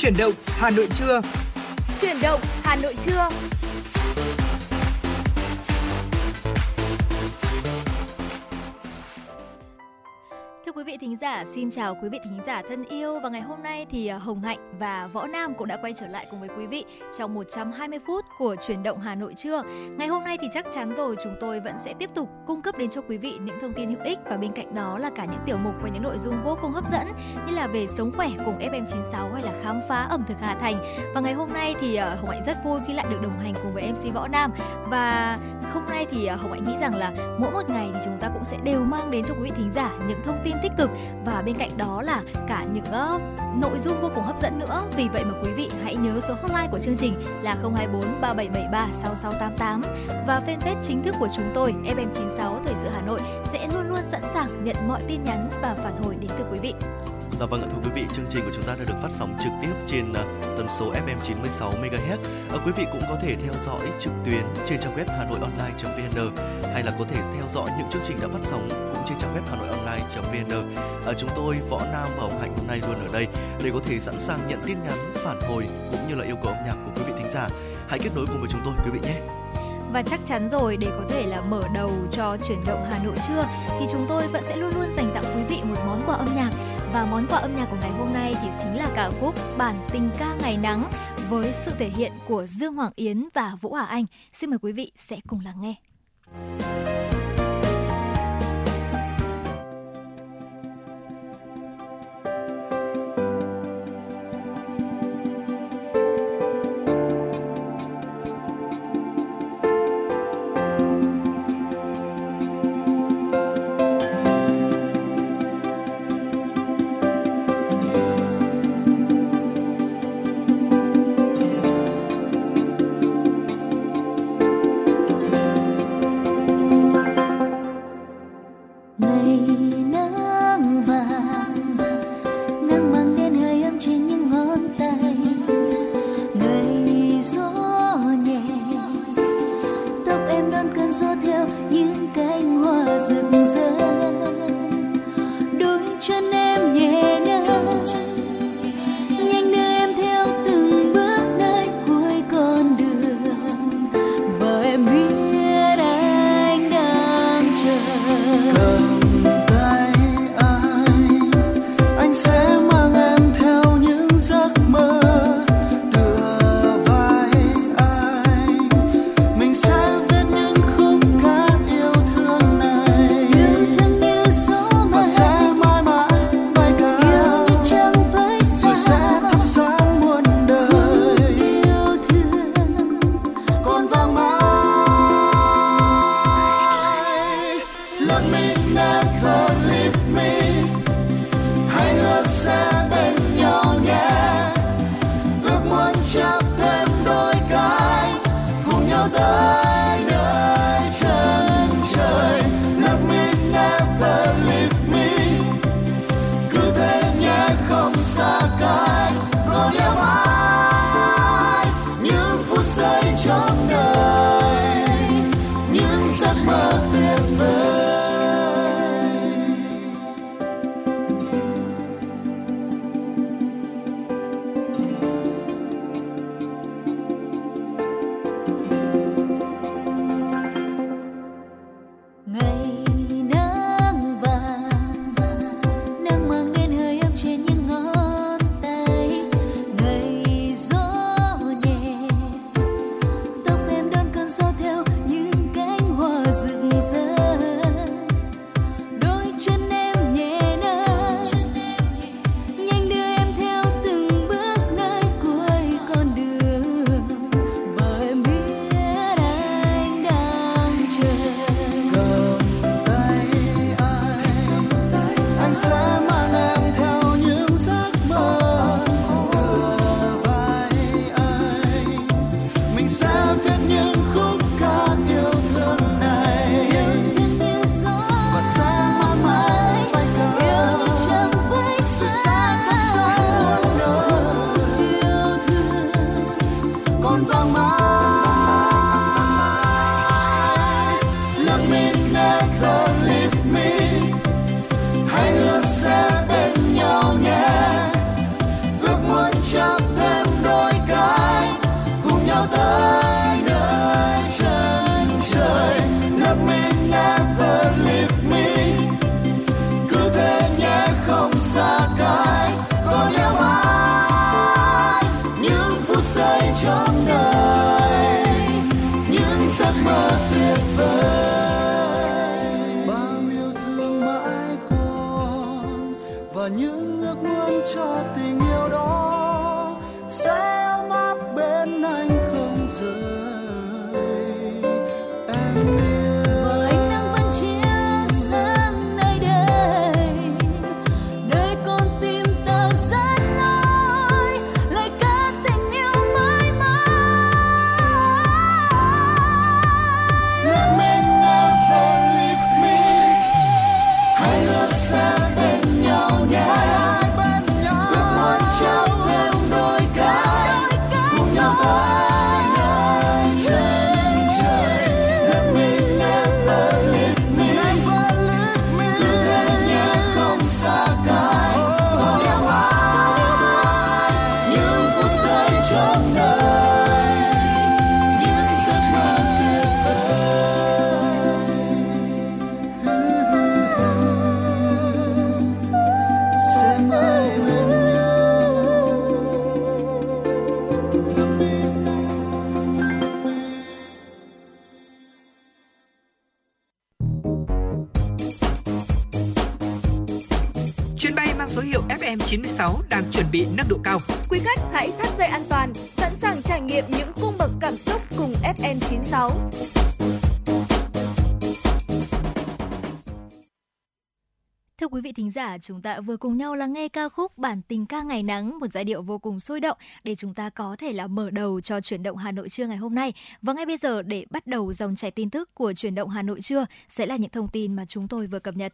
Chuyển động Hà Nội trưa. Chuyển động Hà Nội trưa. Thưa quý vị thính giả, xin chào quý vị thính giả thân yêu và ngày hôm nay thì à, Hồng Hạnh và Võ Nam cũng đã quay trở lại cùng với quý vị trong 120 phút của chuyển động Hà Nội chưa. Ngày hôm nay thì chắc chắn rồi chúng tôi vẫn sẽ tiếp tục cung cấp đến cho quý vị những thông tin hữu ích và bên cạnh đó là cả những tiểu mục với những nội dung vô cùng hấp dẫn như là về sống khỏe cùng FM96 hay là khám phá ẩm thực Hà Thành. Và ngày hôm nay thì ờ, Hồng Hạnh rất vui khi lại được đồng hành cùng với MC Võ Nam và hôm nay thì ờ, Hồng Hạnh nghĩ rằng là mỗi một ngày thì chúng ta cũng sẽ đều mang đến cho quý vị thính giả những thông tin tích cực và bên cạnh đó là cả những uh, nội dung vô cùng hấp dẫn nữa. Vì vậy mà quý vị hãy nhớ số hotline của chương trình là 024 3773 6688 và fanpage chính thức của chúng tôi FM96 Thời sự Hà Nội sẽ luôn luôn sẵn sàng nhận mọi tin nhắn và phản hồi đến từ quý vị. Dạ vâng ạ thưa quý vị, chương trình của chúng ta đã được phát sóng trực tiếp trên à, tần số FM 96 MHz. À, quý vị cũng có thể theo dõi trực tuyến trên trang web hanoionline.vn hay là có thể theo dõi những chương trình đã phát sóng cũng trên trang web hanoionline.vn. À, chúng tôi Võ Nam và ông Hạnh hôm nay luôn ở đây để có thể sẵn sàng nhận tin nhắn, phản hồi cũng như là yêu cầu âm nhạc của quý vị thính giả. Hãy kết nối cùng với chúng tôi, quý vị nhé. Và chắc chắn rồi, để có thể là mở đầu cho chuyển động Hà Nội trưa, thì chúng tôi vẫn sẽ luôn luôn dành tặng quý vị một món quà âm nhạc và món quà âm nhạc của ngày hôm nay thì chính là ca khúc Bản tình ca ngày nắng với sự thể hiện của Dương Hoàng Yến và Vũ Hà Anh. Xin mời quý vị sẽ cùng lắng nghe. Giả, chúng ta vừa cùng nhau lắng nghe ca khúc Bản tình ca ngày nắng, một giai điệu vô cùng sôi động để chúng ta có thể là mở đầu cho chuyển động Hà Nội trưa ngày hôm nay. Và ngay bây giờ để bắt đầu dòng chảy tin tức của chuyển động Hà Nội trưa sẽ là những thông tin mà chúng tôi vừa cập nhật.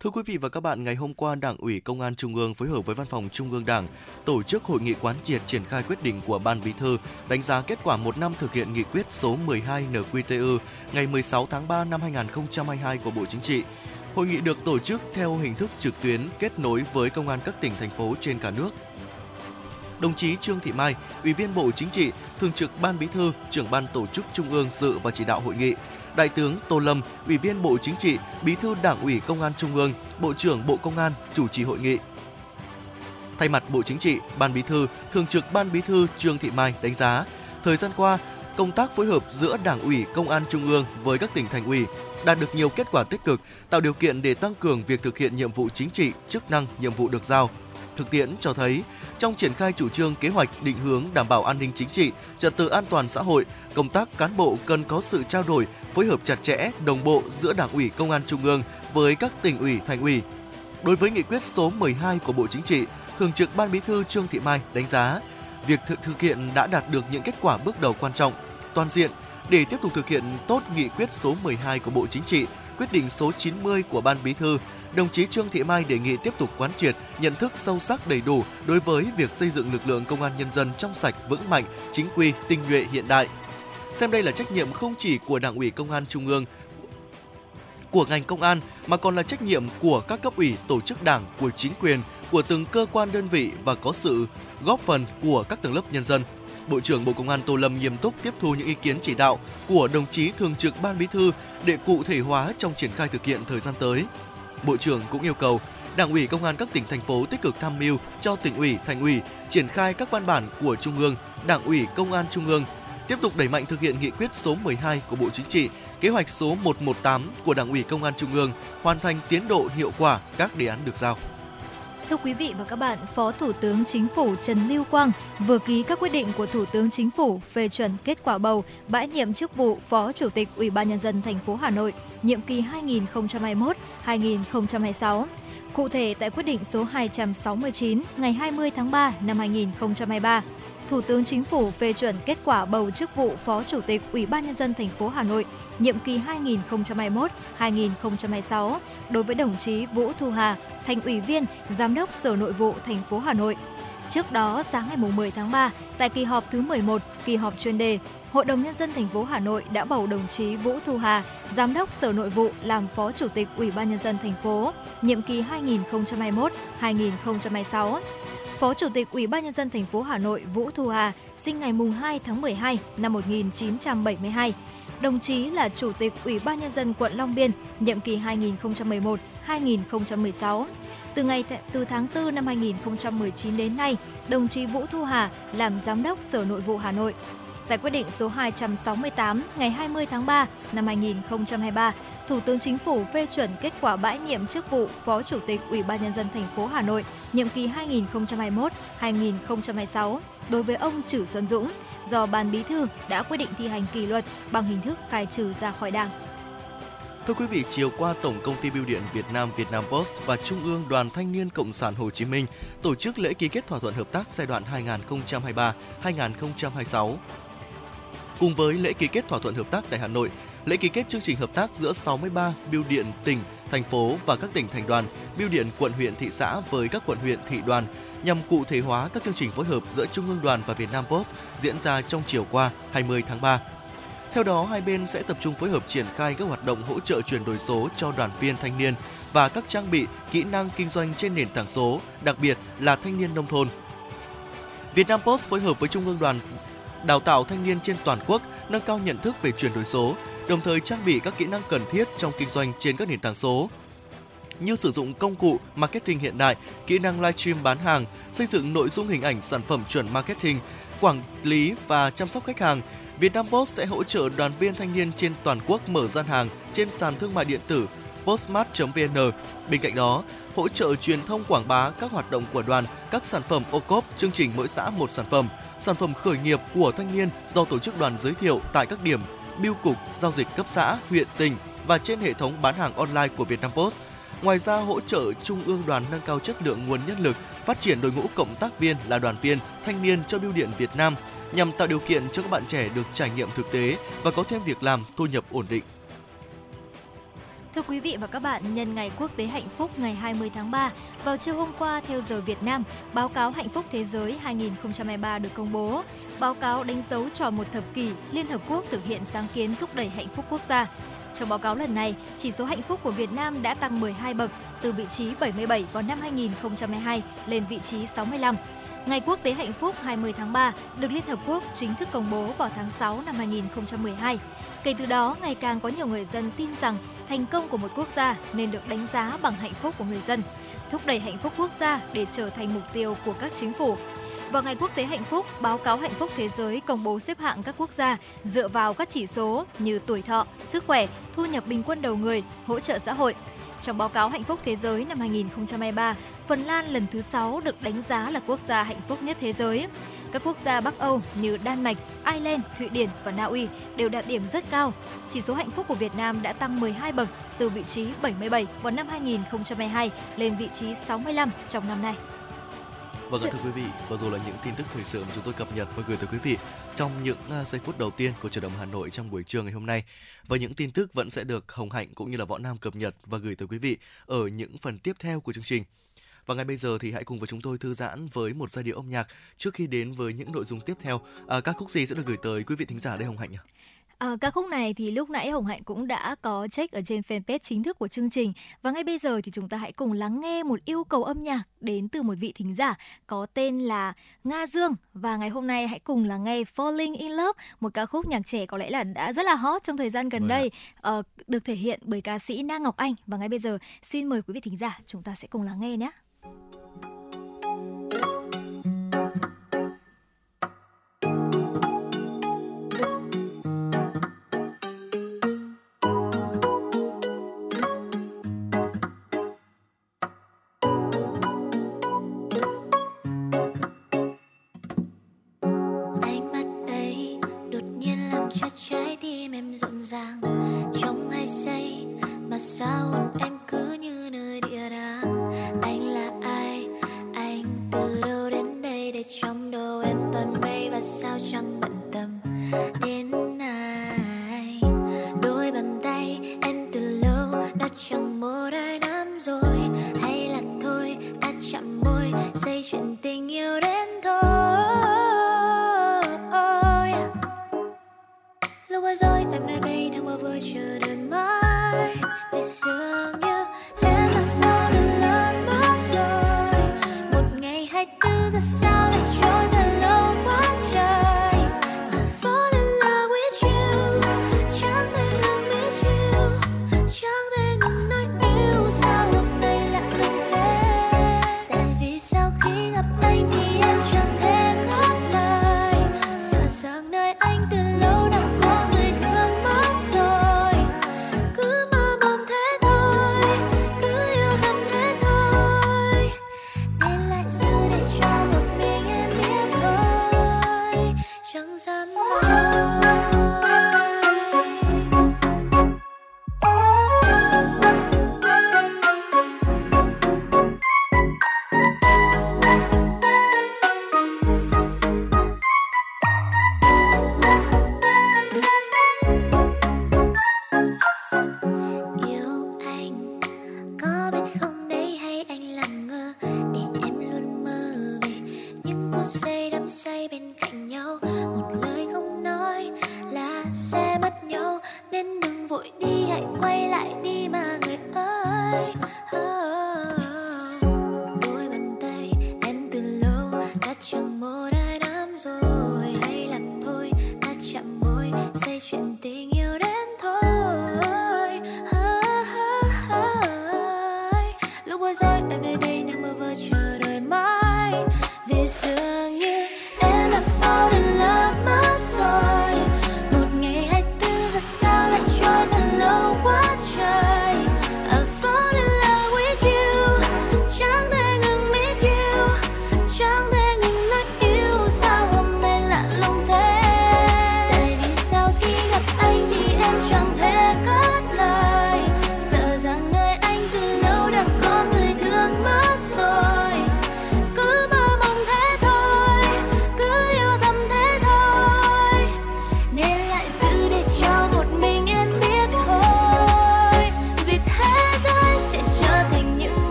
Thưa quý vị và các bạn, ngày hôm qua Đảng ủy Công an Trung ương phối hợp với Văn phòng Trung ương Đảng tổ chức hội nghị quán triệt triển khai quyết định của Ban Bí thư đánh giá kết quả một năm thực hiện nghị quyết số 12 NQTU ngày 16 tháng 3 năm 2022 của Bộ Chính trị. Hội nghị được tổ chức theo hình thức trực tuyến kết nối với công an các tỉnh thành phố trên cả nước. Đồng chí Trương Thị Mai, Ủy viên Bộ Chính trị, Thường trực Ban Bí thư, Trưởng ban Tổ chức Trung ương dự và chỉ đạo hội nghị. Đại tướng Tô Lâm, Ủy viên Bộ Chính trị, Bí thư Đảng ủy Công an Trung ương, Bộ trưởng Bộ Công an chủ trì hội nghị. Thay mặt Bộ Chính trị, Ban Bí thư, Thường trực Ban Bí thư Trương Thị Mai đánh giá, thời gian qua, công tác phối hợp giữa Đảng ủy Công an Trung ương với các tỉnh thành ủy đạt được nhiều kết quả tích cực, tạo điều kiện để tăng cường việc thực hiện nhiệm vụ chính trị, chức năng, nhiệm vụ được giao. Thực tiễn cho thấy, trong triển khai chủ trương kế hoạch định hướng đảm bảo an ninh chính trị, trật tự an toàn xã hội, công tác cán bộ cần có sự trao đổi, phối hợp chặt chẽ, đồng bộ giữa Đảng ủy Công an Trung ương với các tỉnh ủy, thành ủy. Đối với nghị quyết số 12 của Bộ Chính trị, Thường trực Ban Bí thư Trương Thị Mai đánh giá, việc thực thực hiện đã đạt được những kết quả bước đầu quan trọng, toàn diện để tiếp tục thực hiện tốt nghị quyết số 12 của Bộ Chính trị, quyết định số 90 của Ban Bí thư, đồng chí Trương Thị Mai đề nghị tiếp tục quán triệt, nhận thức sâu sắc đầy đủ đối với việc xây dựng lực lượng công an nhân dân trong sạch, vững mạnh, chính quy, tinh nhuệ hiện đại. Xem đây là trách nhiệm không chỉ của Đảng ủy Công an Trung ương, của ngành công an mà còn là trách nhiệm của các cấp ủy, tổ chức đảng, của chính quyền, của từng cơ quan đơn vị và có sự góp phần của các tầng lớp nhân dân. Bộ trưởng Bộ Công an Tô Lâm nghiêm túc tiếp thu những ý kiến chỉ đạo của đồng chí Thường trực Ban Bí thư để cụ thể hóa trong triển khai thực hiện thời gian tới. Bộ trưởng cũng yêu cầu Đảng ủy Công an các tỉnh thành phố tích cực tham mưu cho tỉnh ủy, thành ủy triển khai các văn bản của Trung ương, Đảng ủy Công an Trung ương tiếp tục đẩy mạnh thực hiện nghị quyết số 12 của Bộ Chính trị, kế hoạch số 118 của Đảng ủy Công an Trung ương, hoàn thành tiến độ hiệu quả các đề án được giao. Thưa quý vị và các bạn, Phó Thủ tướng Chính phủ Trần Lưu Quang vừa ký các quyết định của Thủ tướng Chính phủ phê chuẩn kết quả bầu bãi nhiệm chức vụ Phó Chủ tịch Ủy ban nhân dân thành phố Hà Nội nhiệm kỳ 2021-2026. Cụ thể tại quyết định số 269 ngày 20 tháng 3 năm 2023, Thủ tướng Chính phủ phê chuẩn kết quả bầu chức vụ Phó Chủ tịch Ủy ban nhân dân thành phố Hà Nội nhiệm kỳ 2021-2026 đối với đồng chí Vũ Thu Hà, thành ủy viên, giám đốc Sở Nội vụ thành phố Hà Nội. Trước đó, sáng ngày 10 tháng 3, tại kỳ họp thứ 11, kỳ họp chuyên đề, Hội đồng nhân dân thành phố Hà Nội đã bầu đồng chí Vũ Thu Hà, giám đốc Sở Nội vụ làm Phó Chủ tịch Ủy ban nhân dân thành phố, nhiệm kỳ 2021-2026. Phó Chủ tịch Ủy ban nhân dân thành phố Hà Nội Vũ Thu Hà sinh ngày 2 tháng 12 năm 1972. Đồng chí là Chủ tịch Ủy ban nhân dân quận Long Biên, nhiệm kỳ 2011-2016. Từ ngày từ tháng 4 năm 2019 đến nay, đồng chí Vũ Thu Hà làm giám đốc Sở Nội vụ Hà Nội. Tại quyết định số 268 ngày 20 tháng 3 năm 2023, Thủ tướng Chính phủ phê chuẩn kết quả bãi nhiệm chức vụ Phó Chủ tịch Ủy ban nhân dân thành phố Hà Nội nhiệm kỳ 2021-2026 đối với ông Trử Xuân Dũng do Ban Bí thư đã quyết định thi hành kỷ luật bằng hình thức khai trừ ra khỏi Đảng. Thưa quý vị, chiều qua Tổng công ty Bưu điện Việt Nam Vietnam Post và Trung ương Đoàn Thanh niên Cộng sản Hồ Chí Minh tổ chức lễ ký kết thỏa thuận hợp tác giai đoạn 2023-2026. Cùng với lễ ký kết thỏa thuận hợp tác tại Hà Nội, lễ ký kết chương trình hợp tác giữa 63 bưu điện tỉnh, thành phố và các tỉnh thành đoàn, bưu điện quận huyện thị xã với các quận huyện thị đoàn nhằm cụ thể hóa các chương trình phối hợp giữa Trung ương đoàn và Vietnam Post diễn ra trong chiều qua 20 tháng 3. Theo đó, hai bên sẽ tập trung phối hợp triển khai các hoạt động hỗ trợ chuyển đổi số cho đoàn viên thanh niên và các trang bị, kỹ năng kinh doanh trên nền tảng số, đặc biệt là thanh niên nông thôn. Vietnam Post phối hợp với Trung ương đoàn đào tạo thanh niên trên toàn quốc nâng cao nhận thức về chuyển đổi số, đồng thời trang bị các kỹ năng cần thiết trong kinh doanh trên các nền tảng số như sử dụng công cụ marketing hiện đại, kỹ năng livestream bán hàng, xây dựng nội dung hình ảnh sản phẩm chuẩn marketing, quản lý và chăm sóc khách hàng. Vietnam Post sẽ hỗ trợ đoàn viên thanh niên trên toàn quốc mở gian hàng trên sàn thương mại điện tử postmart.vn. Bên cạnh đó, hỗ trợ truyền thông quảng bá các hoạt động của đoàn, các sản phẩm ô cốp, chương trình mỗi xã một sản phẩm, sản phẩm khởi nghiệp của thanh niên do tổ chức đoàn giới thiệu tại các điểm biêu cục, giao dịch cấp xã, huyện, tỉnh và trên hệ thống bán hàng online của Vietnam Post. Ngoài ra, hỗ trợ Trung ương đoàn nâng cao chất lượng nguồn nhân lực, phát triển đội ngũ cộng tác viên là đoàn viên, thanh niên cho Bưu điện Việt Nam nhằm tạo điều kiện cho các bạn trẻ được trải nghiệm thực tế và có thêm việc làm, thu nhập ổn định. Thưa quý vị và các bạn, nhân ngày Quốc tế Hạnh phúc ngày 20 tháng 3, vào trưa hôm qua theo giờ Việt Nam, báo cáo Hạnh phúc Thế giới 2023 được công bố. Báo cáo đánh dấu tròn một thập kỷ Liên Hợp Quốc thực hiện sáng kiến thúc đẩy hạnh phúc quốc gia. Trong báo cáo lần này, chỉ số hạnh phúc của Việt Nam đã tăng 12 bậc từ vị trí 77 vào năm 2022 lên vị trí 65. Ngày Quốc tế Hạnh phúc 20 tháng 3 được Liên Hợp Quốc chính thức công bố vào tháng 6 năm 2012. Kể từ đó, ngày càng có nhiều người dân tin rằng thành công của một quốc gia nên được đánh giá bằng hạnh phúc của người dân, thúc đẩy hạnh phúc quốc gia để trở thành mục tiêu của các chính phủ. Vào ngày Quốc tế Hạnh phúc, báo cáo Hạnh phúc Thế giới công bố xếp hạng các quốc gia dựa vào các chỉ số như tuổi thọ, sức khỏe, thu nhập bình quân đầu người, hỗ trợ xã hội. Trong báo cáo Hạnh phúc Thế giới năm 2023, Phần Lan lần thứ 6 được đánh giá là quốc gia hạnh phúc nhất thế giới. Các quốc gia Bắc Âu như Đan Mạch, Ireland, Thụy Điển và Na Uy đều đạt điểm rất cao. Chỉ số hạnh phúc của Việt Nam đã tăng 12 bậc từ vị trí 77 vào năm 2022 lên vị trí 65 trong năm nay. Vâng, thưa quý vị, vừa rồi là những tin tức thời sự mà chúng tôi cập nhật và gửi tới quý vị trong những à, giây phút đầu tiên của trận động Hà Nội trong buổi trưa ngày hôm nay. Và những tin tức vẫn sẽ được Hồng Hạnh cũng như là Võ Nam cập nhật và gửi tới quý vị ở những phần tiếp theo của chương trình. Và ngay bây giờ thì hãy cùng với chúng tôi thư giãn với một giai điệu âm nhạc trước khi đến với những nội dung tiếp theo. À, các khúc gì sẽ được gửi tới quý vị thính giả đây Hồng Hạnh ạ? À, ca khúc này thì lúc nãy Hồng Hạnh cũng đã có check ở trên fanpage chính thức của chương trình. Và ngay bây giờ thì chúng ta hãy cùng lắng nghe một yêu cầu âm nhạc đến từ một vị thính giả có tên là Nga Dương. Và ngày hôm nay hãy cùng lắng nghe Falling in Love một ca khúc nhạc trẻ có lẽ là đã rất là hot trong thời gian gần Vâng đây uh, được thể hiện bởi ca sĩ Na Ngọc Anh. Và ngay bây giờ xin mời quý vị thính giả chúng ta sẽ cùng lắng nghe nhé. Mươi bốn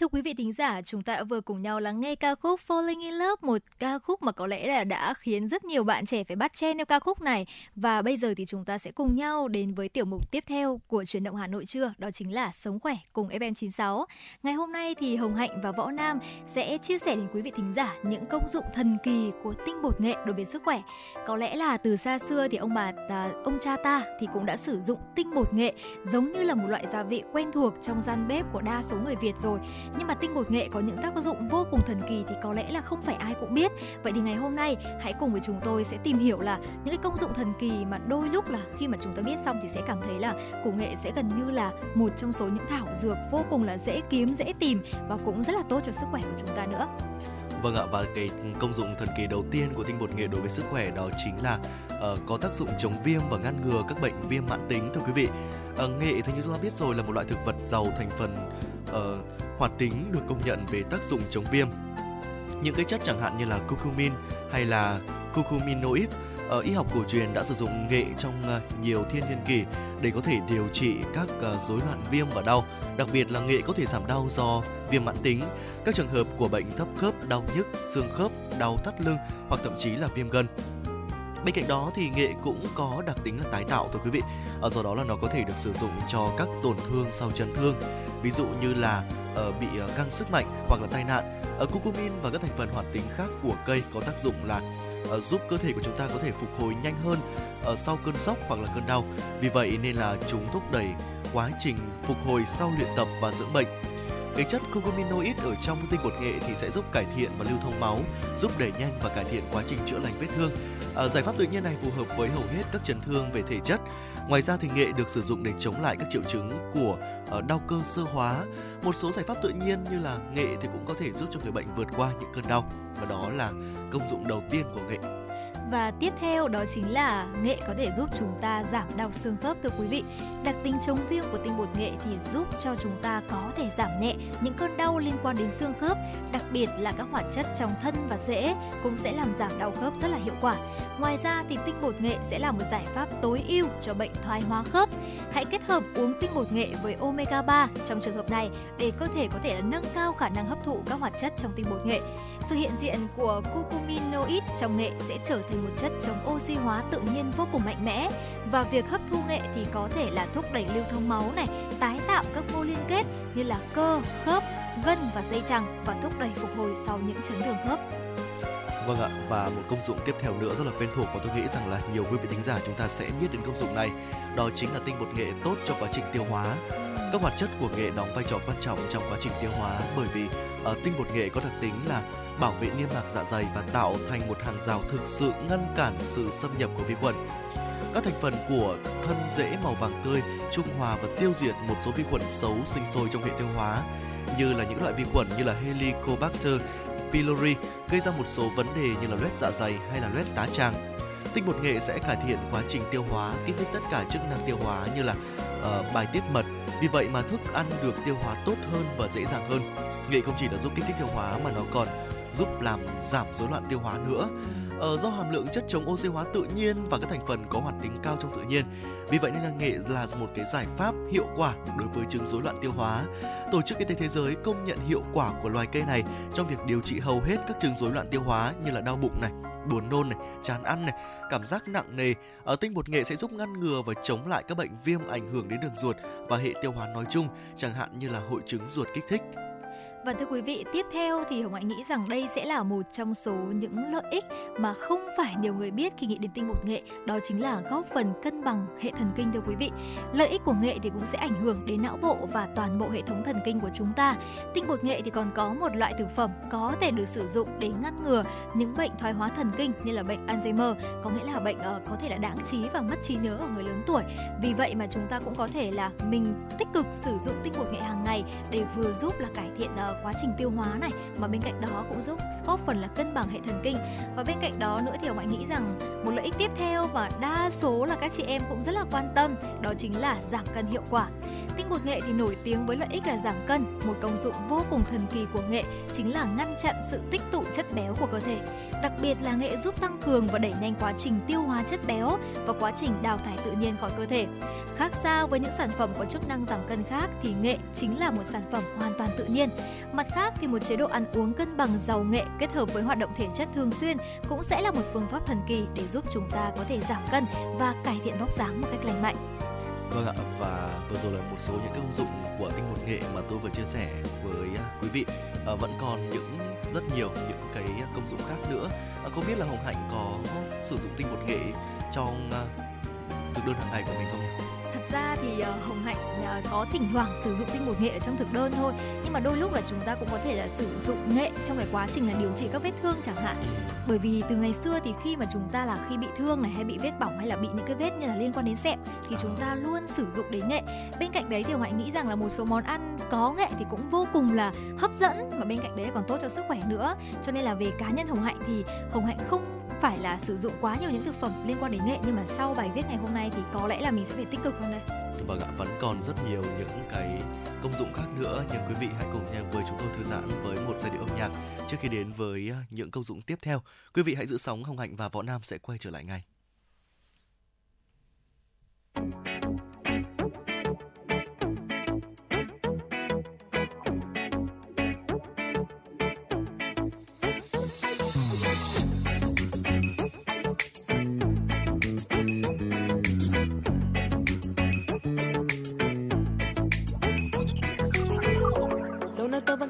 Thưa quý vị thính giả, chúng ta đã vừa cùng nhau lắng nghe ca khúc Falling in Love, một ca khúc mà có lẽ là đã khiến rất nhiều bạn trẻ phải bắt chen theo ca khúc này. Và bây giờ thì chúng ta sẽ cùng nhau đến với tiểu mục tiếp theo của truyền động Hà Nội trưa, đó chính là Sống khỏe cùng FM96. Ngày hôm nay thì Hồng Hạnh và Võ Nam sẽ chia sẻ đến quý vị thính giả những công dụng thần kỳ của tinh bột nghệ đối với sức khỏe. Có lẽ là từ xa xưa thì ông bà ta, ông cha ta thì cũng đã sử dụng tinh bột nghệ giống như là một loại gia vị quen thuộc trong gian bếp của đa số người Việt rồi nhưng mà tinh bột nghệ có những tác dụng vô cùng thần kỳ thì có lẽ là không phải ai cũng biết. Vậy thì ngày hôm nay, hãy cùng với chúng tôi sẽ tìm hiểu là những cái công dụng thần kỳ mà đôi lúc là khi mà chúng ta biết xong thì sẽ cảm thấy là củ nghệ sẽ gần như là một trong số những thảo dược vô cùng là dễ kiếm, dễ tìm và cũng rất là tốt cho sức khỏe của chúng ta nữa. Vâng ạ và cái công dụng thần kỳ đầu tiên của tinh bột nghệ đối với sức khỏe đó chính là uh, có tác dụng chống viêm và ngăn ngừa các bệnh viêm mãn tính thưa quý vị. Ờ, uh, nghệ thì như chúng ta biết rồi là một loại thực vật giàu thành phần uh, hoạt tính được công nhận về tác dụng chống viêm. Những cái chất chẳng hạn như là curcumin hay là curcuminoid ở y học cổ truyền đã sử dụng nghệ trong nhiều thiên niên kỷ để có thể điều trị các ờ, rối loạn viêm và đau. Đặc biệt là nghệ có thể giảm đau do viêm mãn tính, các trường hợp của bệnh thấp khớp, đau nhức, xương khớp, đau thắt lưng hoặc thậm chí là viêm gân. Bên cạnh đó thì nghệ cũng có đặc tính là tái tạo thưa quý vị. Ờ, do đó là nó có thể được sử dụng cho các tổn thương sau chấn thương. Ví dụ như là ờ, bị ờ, căng sức mạnh hoặc là tai nạn. Ở curcumin và các thành phần hoạt tính khác của cây có tác dụng là Ờ, giúp cơ thể của chúng ta có thể phục hồi nhanh hơn ở sau cơn sốc hoặc là cơn đau. Vì vậy nên là chúng thúc đẩy quá trình phục hồi sau luyện tập và dưỡng bệnh. Cái chất curcuminoid ở trong tinh bột nghệ thì sẽ giúp cải thiện và lưu thông máu, giúp đẩy nhanh và cải thiện quá trình chữa lành vết thương. À, giải pháp tự nhiên này phù hợp với hầu hết các chấn thương về thể chất. Ngoài ra thì nghệ được sử dụng để chống lại các triệu chứng của ờ, đau cơ sơ hóa. Một số giải pháp tự nhiên như là nghệ thì cũng có thể giúp cho người bệnh vượt qua những cơn đau, và đó là công dụng đầu tiên của nghệ. Và tiếp theo đó chính là nghệ có thể giúp chúng ta giảm đau xương khớp thưa quý vị. Đặc tính chống viêm của tinh bột nghệ thì giúp cho chúng ta có thể giảm nhẹ những cơn đau liên quan đến xương khớp, đặc biệt là các hoạt chất trong thân và rễ cũng sẽ làm giảm đau khớp rất là hiệu quả. Ngoài ra thì tinh bột nghệ sẽ là một giải pháp tối ưu cho bệnh thoái hóa khớp. Hãy kết hợp uống tinh bột nghệ với omega 3 trong trường hợp này để cơ thể có thể là nâng cao khả năng hấp thụ các hoạt chất trong tinh bột nghệ. Sự hiện diện của curcuminoid trong nghệ sẽ trở thành một chất chống oxy hóa tự nhiên vô cùng mạnh mẽ và việc hấp thu nghệ thì có thể là thúc đẩy lưu thông máu này, tái tạo các mô liên kết như là cơ, khớp, gân và dây chằng và thúc đẩy phục hồi sau những chấn thương khớp. Vâng ạ, và một công dụng tiếp theo nữa rất là quen thuộc và tôi nghĩ rằng là nhiều quý vị thính giả chúng ta sẽ biết đến công dụng này. Đó chính là tinh bột nghệ tốt cho quá trình tiêu hóa. Các hoạt chất của nghệ đóng vai trò quan trọng trong quá trình tiêu hóa bởi vì uh, tinh bột nghệ có đặc tính là bảo vệ niêm mạc dạ dày và tạo thành một hàng rào thực sự ngăn cản sự xâm nhập của vi khuẩn. Các thành phần của thân rễ màu vàng tươi trung hòa và tiêu diệt một số vi khuẩn xấu sinh sôi trong hệ tiêu hóa như là những loại vi khuẩn như là Helicobacter pylori gây ra một số vấn đề như là loét dạ dày hay là loét tá tràng. Tinh bột nghệ sẽ cải thiện quá trình tiêu hóa, kích thích tất cả chức năng tiêu hóa như là uh, bài tiết mật. Vì vậy mà thức ăn được tiêu hóa tốt hơn và dễ dàng hơn. Nghệ không chỉ là giúp kích thích tiêu hóa mà nó còn giúp làm giảm rối loạn tiêu hóa nữa. Ờ, do hàm lượng chất chống oxy hóa tự nhiên và các thành phần có hoạt tính cao trong tự nhiên. Vì vậy nên là nghệ là một cái giải pháp hiệu quả đối với chứng rối loạn tiêu hóa. Tổ chức Y tế Thế giới công nhận hiệu quả của loài cây này trong việc điều trị hầu hết các chứng rối loạn tiêu hóa như là đau bụng này, buồn nôn này, chán ăn này, cảm giác nặng nề. Ở tinh bột nghệ sẽ giúp ngăn ngừa và chống lại các bệnh viêm ảnh hưởng đến đường ruột và hệ tiêu hóa nói chung, chẳng hạn như là hội chứng ruột kích thích. Và thưa quý vị, tiếp theo thì Hồng Hạnh nghĩ rằng đây sẽ là một trong số những lợi ích mà không phải nhiều người biết khi nghĩ đến tinh bột nghệ, đó chính là góp phần cân bằng hệ thần kinh thưa quý vị. Lợi ích của nghệ thì cũng sẽ ảnh hưởng đến não bộ và toàn bộ hệ thống thần kinh của chúng ta. Tinh bột nghệ thì còn có một loại thực phẩm có thể được sử dụng để ngăn ngừa những bệnh thoái hóa thần kinh như là bệnh Alzheimer, có nghĩa là bệnh uh, có thể là đáng trí và mất trí nhớ ở người lớn tuổi. Vì vậy mà chúng ta cũng có thể là mình tích cực sử dụng tinh bột nghệ hàng ngày để vừa giúp là cải thiện uh, quá trình tiêu hóa này, mà bên cạnh đó cũng giúp góp phần là cân bằng hệ thần kinh. Và bên cạnh đó nữa thì hồng nghĩ rằng một lợi ích tiếp theo và đa số là các chị em cũng rất là quan tâm, đó chính là giảm cân hiệu quả. Tinh bột nghệ thì nổi tiếng với lợi ích là giảm cân, một công dụng vô cùng thần kỳ của nghệ chính là ngăn chặn sự tích tụ chất béo của cơ thể. Đặc biệt là nghệ giúp tăng cường và đẩy nhanh quá trình tiêu hóa chất béo và quá trình đào thải tự nhiên khỏi cơ thể. Khác xa với những sản phẩm có chức năng giảm cân khác thì nghệ chính là một sản phẩm hoàn toàn tự nhiên. Mặt khác thì một chế độ ăn uống cân bằng giàu nghệ kết hợp với hoạt động thể chất thường xuyên cũng sẽ là một phương pháp thần kỳ để giúp chúng ta có thể giảm cân và cải thiện vóc dáng một cách lành mạnh. Vâng ạ, và vừa rồi là một số những công dụng của tinh bột nghệ mà tôi vừa chia sẻ với à, quý vị. À, vẫn còn những rất nhiều những cái công dụng khác nữa. Ờ, à, có biết là Hồng Hạnh có sử dụng tinh bột nghệ trong à, thực đơn hàng ngày của mình không? Ra thì uh, Hồng Hạnh uh, có thỉnh thoảng sử dụng tinh bột nghệ ở trong thực đơn thôi. Nhưng mà đôi lúc là chúng ta cũng có thể là sử dụng nghệ trong cái quá trình là điều trị các vết thương chẳng hạn. Bởi vì từ ngày xưa thì khi mà chúng ta là khi bị thương này hay bị vết bỏng hay là bị những cái vết như là liên quan đến sẹo thì chúng ta luôn sử dụng đến nghệ. Bên cạnh đấy thì Hồng Hạnh nghĩ rằng là một số món ăn có nghệ thì cũng vô cùng là hấp dẫn và bên cạnh đấy còn tốt cho sức khỏe nữa. Cho nên là về cá nhân Hồng Hạnh thì Hồng Hạnh không phải là sử dụng quá nhiều những thực phẩm liên quan đến nghệ nhưng mà sau bài viết ngày hôm nay thì có lẽ là mình sẽ phải tích cực hơn đây. Vâng ạ, vẫn còn rất nhiều những cái công dụng khác nữa nhưng quý vị hãy cùng nhau với chúng tôi thư giãn với một giai điệu âm nhạc trước khi đến với à, những công dụng tiếp theo. Quý vị hãy giữ sóng Hồng Hạnh và Võ Nam sẽ quay trở lại ngay.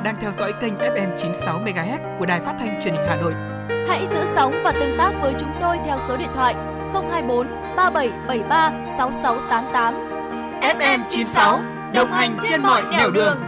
Bạn đang theo dõi kênh FM 96 MHz của đài phát thanh truyền hình Hà Nội. Hãy giữ sóng và tương tác với chúng tôi theo số điện thoại 024 3773 6688. FM 96 đồng hành trên mọi nẻo đường.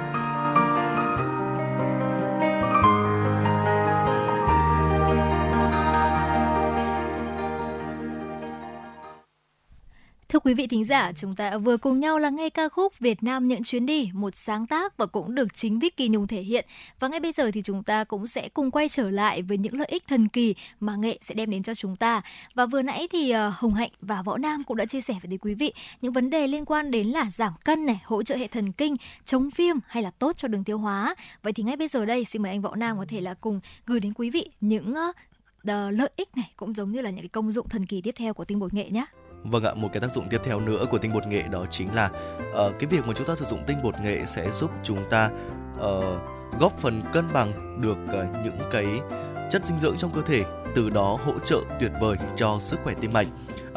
Thưa quý vị thính giả, chúng ta đã vừa cùng nhau lắng nghe ca khúc Việt Nam những chuyến đi, một sáng tác và cũng được chính Vicky Nhung thể hiện. Và ngay bây giờ thì chúng ta cũng sẽ cùng quay trở lại với những lợi ích thần kỳ mà nghệ sẽ đem đến cho chúng ta. Và vừa nãy thì ờ, Hồng Hạnh và Võ Nam cũng đã chia sẻ với quý vị những vấn đề liên quan đến là giảm cân này, hỗ trợ hệ thần kinh, chống viêm hay là tốt cho đường tiêu hóa. Vậy thì ngay bây giờ đây xin mời anh Võ Nam có thể là cùng gửi đến quý vị những ờ, lợi ích này cũng giống như là những cái công dụng thần kỳ tiếp theo của tinh bột nghệ nhé. Vâng ạ, một cái tác dụng tiếp theo nữa của tinh bột nghệ đó chính là uh, cái việc mà chúng ta sử dụng tinh bột nghệ sẽ giúp chúng ta uh, góp phần cân bằng được uh, những cái chất dinh dưỡng trong cơ thể, từ đó hỗ trợ tuyệt vời cho sức khỏe tim mạch.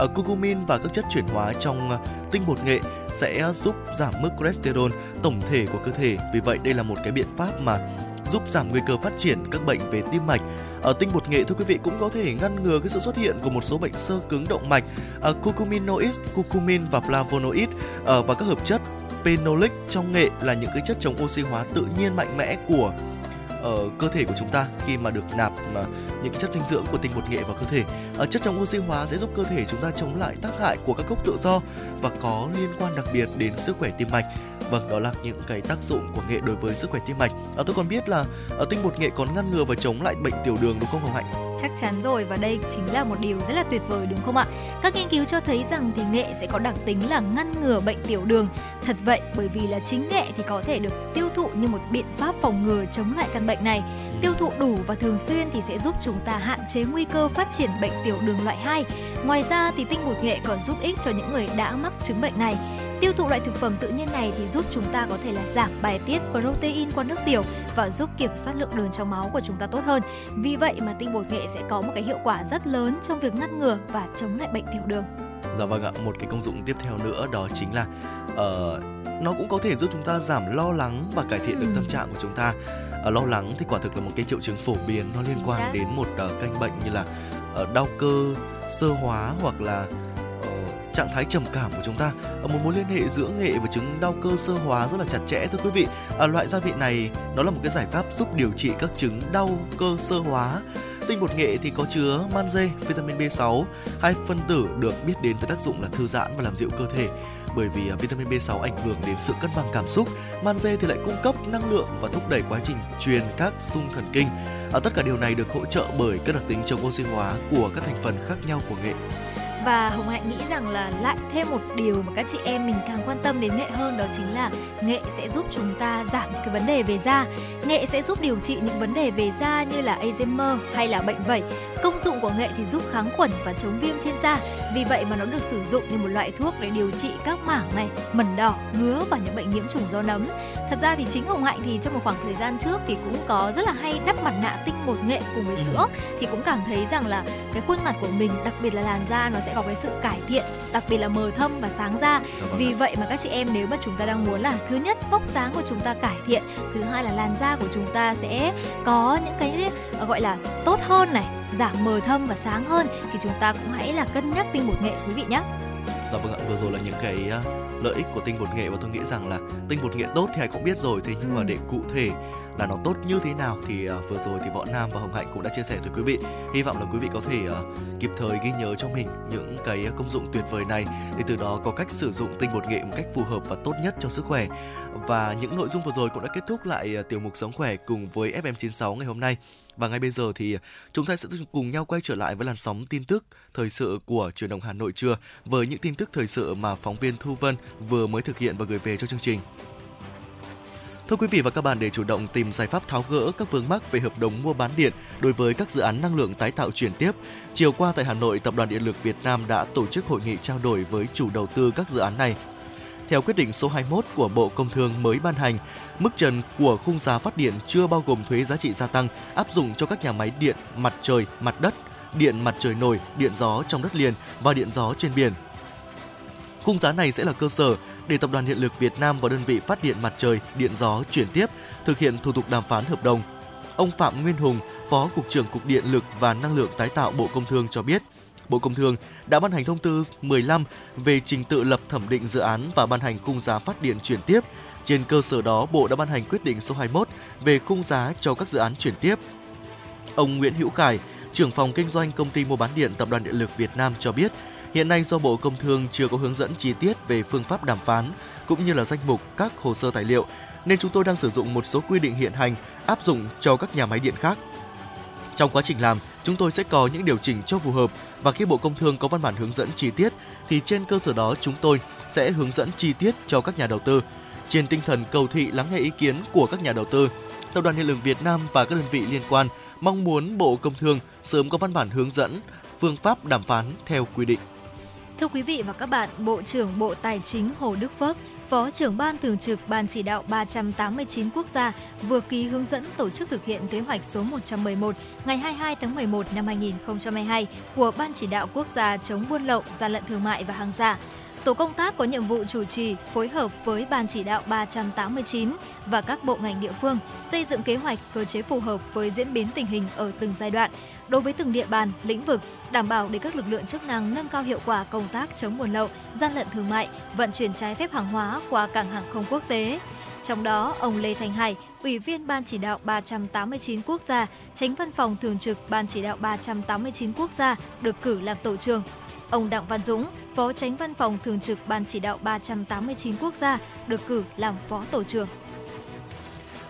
Uh, curcumin và các chất chuyển hóa trong uh, tinh bột nghệ sẽ giúp giảm mức cholesterol tổng thể của cơ thể. Vì vậy đây là một cái biện pháp mà giúp giảm nguy cơ phát triển các bệnh về tim mạch. Ở tinh bột nghệ thưa quý vị cũng có thể ngăn ngừa cái sự xuất hiện của một số bệnh sơ cứng động mạch, uh, curcuminoid, curcumin và flavonoid ờ, và các hợp chất phenolic trong nghệ là những cái chất chống oxy hóa tự nhiên mạnh mẽ của ở cơ thể của chúng ta khi mà được nạp mà những cái chất dinh dưỡng của tinh bột nghệ vào cơ thể. Ở chất chống oxy hóa sẽ giúp cơ thể chúng ta chống lại tác hại của các gốc tự do và có liên quan đặc biệt đến sức khỏe tim mạch. Vâng, đó là những cái tác dụng của nghệ đối với sức khỏe tim mạch. À, tôi còn biết là ở tinh bột nghệ còn ngăn ngừa và chống lại bệnh tiểu đường đúng không Hồng Hạnh? Chắc chắn rồi và đây chính là một điều rất là tuyệt vời đúng không ạ? Các nghiên cứu cho thấy rằng thì nghệ sẽ có đặc tính là ngăn ngừa bệnh tiểu đường. Thật vậy bởi vì là chính nghệ thì có thể được tiêu thụ như một biện pháp phòng ngừa chống lại căn bệnh này. Tiêu thụ đủ và thường xuyên thì sẽ giúp chúng ta hạn chế nguy cơ phát triển bệnh tiểu đường loại 2. Ngoài ra thì tinh bột nghệ còn giúp ích cho những người đã mắc chứng bệnh này. Tiêu thụ loại thực phẩm tự nhiên này thì giúp chúng ta có thể là giảm bài tiết protein qua nước tiểu và giúp kiểm soát lượng đường trong máu của chúng ta tốt hơn. Vì vậy mà tinh bột nghệ sẽ có một cái hiệu quả rất lớn trong việc ngăn ngừa và chống lại bệnh tiểu đường. Dạ vâng ạ, một cái công dụng tiếp theo nữa đó chính là ờ, nó cũng có thể giúp chúng ta giảm lo lắng và cải thiện được Ừ. tâm trạng của chúng ta. Ờ, lo lắng thì quả thực là một cái triệu chứng phổ biến nó liên quan đến một ờ, căn bệnh như là ờ, đau cơ, sơ hóa hoặc là ờ, trạng thái trầm cảm của chúng ta. ở một mối liên hệ giữa nghệ và chứng đau cơ sơ hóa rất là chặt chẽ thưa quý vị. à, loại gia vị này nó là một cái giải pháp giúp điều trị các chứng đau cơ sơ hóa Tinh bột nghệ thì có chứa magie, vitamin B6, hai phân tử được biết đến với tác dụng là thư giãn và làm dịu cơ thể bởi vì à, vitamin B6 ảnh hưởng đến sự cân bằng cảm xúc, magie thì lại cung cấp năng lượng và thúc đẩy quá trình truyền các xung thần kinh. À, tất cả điều này được hỗ trợ bởi các đặc tính chống oxy hóa của các thành phần khác nhau của nghệ. Và Hồng Hạnh nghĩ rằng là lại thêm một điều mà các chị em mình càng quan tâm đến nghệ hơn, đó chính là nghệ sẽ giúp chúng ta giảm những cái vấn đề về da. Nghệ sẽ giúp điều trị những vấn đề về da như là Alzheimer hay là bệnh vẩy. Công dụng của nghệ thì giúp kháng khuẩn và chống viêm trên da. Vì vậy mà nó được sử dụng như một loại thuốc để điều trị các mảng này, mẩn đỏ, ngứa và những bệnh nhiễm trùng do nấm. Thật ra thì chính Hồng Hạnh thì trong một khoảng thời gian trước thì cũng có rất là hay đắp mặt nạ tinh bột nghệ cùng với sữa thì cũng cảm thấy rằng là cái khuôn mặt của mình đặc biệt là làn da nó sẽ có cái sự cải thiện đặc biệt là mờ thâm và sáng da vâng vì vậy mà các chị em nếu mà chúng ta đang muốn là thứ nhất vóc sáng của chúng ta cải thiện thứ hai là làn da của chúng ta sẽ có những cái ờ, gọi là tốt hơn này giảm mờ thâm và sáng hơn thì chúng ta cũng hãy là cân nhắc tinh bột nghệ quý vị nhé Dạ vâng ạ, vừa rồi là những cái à, lợi ích của tinh bột nghệ và tôi nghĩ rằng là tinh bột nghệ tốt thì ai cũng biết rồi thế nhưng mà Ừ. để cụ thể là nó tốt như thế nào thì à, vừa rồi thì Võ Nam và Hồng Hạnh cũng đã chia sẻ tới quý vị. Hy vọng là quý vị có thể à, kịp thời ghi nhớ cho mình những cái công dụng tuyệt vời này để từ đó có cách sử dụng tinh bột nghệ một cách phù hợp và tốt nhất cho sức khỏe. Và những nội dung vừa rồi cũng đã kết thúc lại à, tiểu mục sống khỏe cùng với FM96 ngày hôm nay. Và ngay bây giờ thì chúng ta sẽ cùng nhau quay trở lại với làn sóng tin tức thời sự của truyền động Hà Nội trưa với những tin tức thời sự mà phóng viên Thu Vân vừa mới thực hiện và gửi về cho chương trình. Thưa quý vị và các bạn, để chủ động tìm giải pháp tháo gỡ các vướng mắc về hợp đồng mua bán điện đối với các dự án năng lượng tái tạo chuyển tiếp, chiều qua tại Hà Nội, Tập đoàn Điện lực Việt Nam đã tổ chức hội nghị trao đổi với chủ đầu tư các dự án này. Theo quyết định số 21 của Bộ Công Thương mới ban hành, mức trần của khung giá phát điện chưa bao gồm thuế giá trị gia tăng áp dụng cho các nhà máy điện mặt trời, mặt đất, điện mặt trời nổi, điện gió trong đất liền và điện gió trên biển. Khung giá này sẽ là cơ sở để Tập đoàn Điện lực Việt Nam và đơn vị phát điện mặt trời, điện gió chuyển tiếp thực hiện thủ tục đàm phán hợp đồng. Ông Phạm Nguyên Hùng, Phó Cục trưởng Cục Điện lực và Năng lượng tái tạo Bộ Công Thương cho biết, Bộ Công Thương đã ban hành thông tư 15 về trình tự lập thẩm định dự án và ban hành khung giá phát điện chuyển tiếp. Trên cơ sở đó, Bộ đã ban hành quyết định số 21 về khung giá cho các dự án chuyển tiếp. Ông Nguyễn Hữu Khải, trưởng phòng kinh doanh công ty mua bán điện Tập đoàn Điện lực Việt Nam cho biết, hiện nay do Bộ Công Thương chưa có hướng dẫn chi tiết về phương pháp đàm phán cũng như là danh mục các hồ sơ tài liệu nên chúng tôi đang sử dụng một số quy định hiện hành áp dụng cho các nhà máy điện khác. Trong quá trình làm, chúng tôi sẽ có những điều chỉnh cho phù hợp và khi Bộ Công Thương có văn bản hướng dẫn chi tiết thì trên cơ sở đó chúng tôi sẽ hướng dẫn chi tiết cho các nhà đầu tư. Trên tinh thần cầu thị lắng nghe ý kiến của các nhà đầu tư, Tập đoàn Điện lực Việt Nam và các đơn vị liên quan mong muốn Bộ Công Thương sớm có văn bản hướng dẫn phương pháp đàm phán theo quy định. Thưa quý vị và các bạn, Bộ trưởng Bộ Tài chính Hồ Đức Phước, Phó trưởng Ban Thường trực Ban Chỉ đạo 389 quốc gia vừa ký hướng dẫn tổ chức thực hiện kế hoạch số 111 ngày 22 tháng 11 năm 2022 của Ban Chỉ đạo Quốc gia chống buôn lậu, gian lận thương mại và hàng giả. Tổ công tác có nhiệm vụ chủ trì, phối hợp với Ban chỉ đạo 389 và các bộ ngành địa phương xây dựng kế hoạch cơ chế phù hợp với diễn biến tình hình ở từng giai đoạn, đối với từng địa bàn, lĩnh vực, đảm bảo để các lực lượng chức năng nâng cao hiệu quả công tác chống buôn lậu, gian lận thương mại, vận chuyển trái phép hàng hóa qua cảng hàng không quốc tế. Trong đó, ông Lê Thành Hải, Ủy viên Ban chỉ đạo 389 quốc gia, tránh văn phòng thường trực Ban chỉ đạo 389 quốc gia được cử làm tổ trưởng. Ông Đặng Văn Dũng, Phó tránh văn phòng thường trực Ban chỉ đạo 389 quốc gia được cử làm phó tổ trưởng.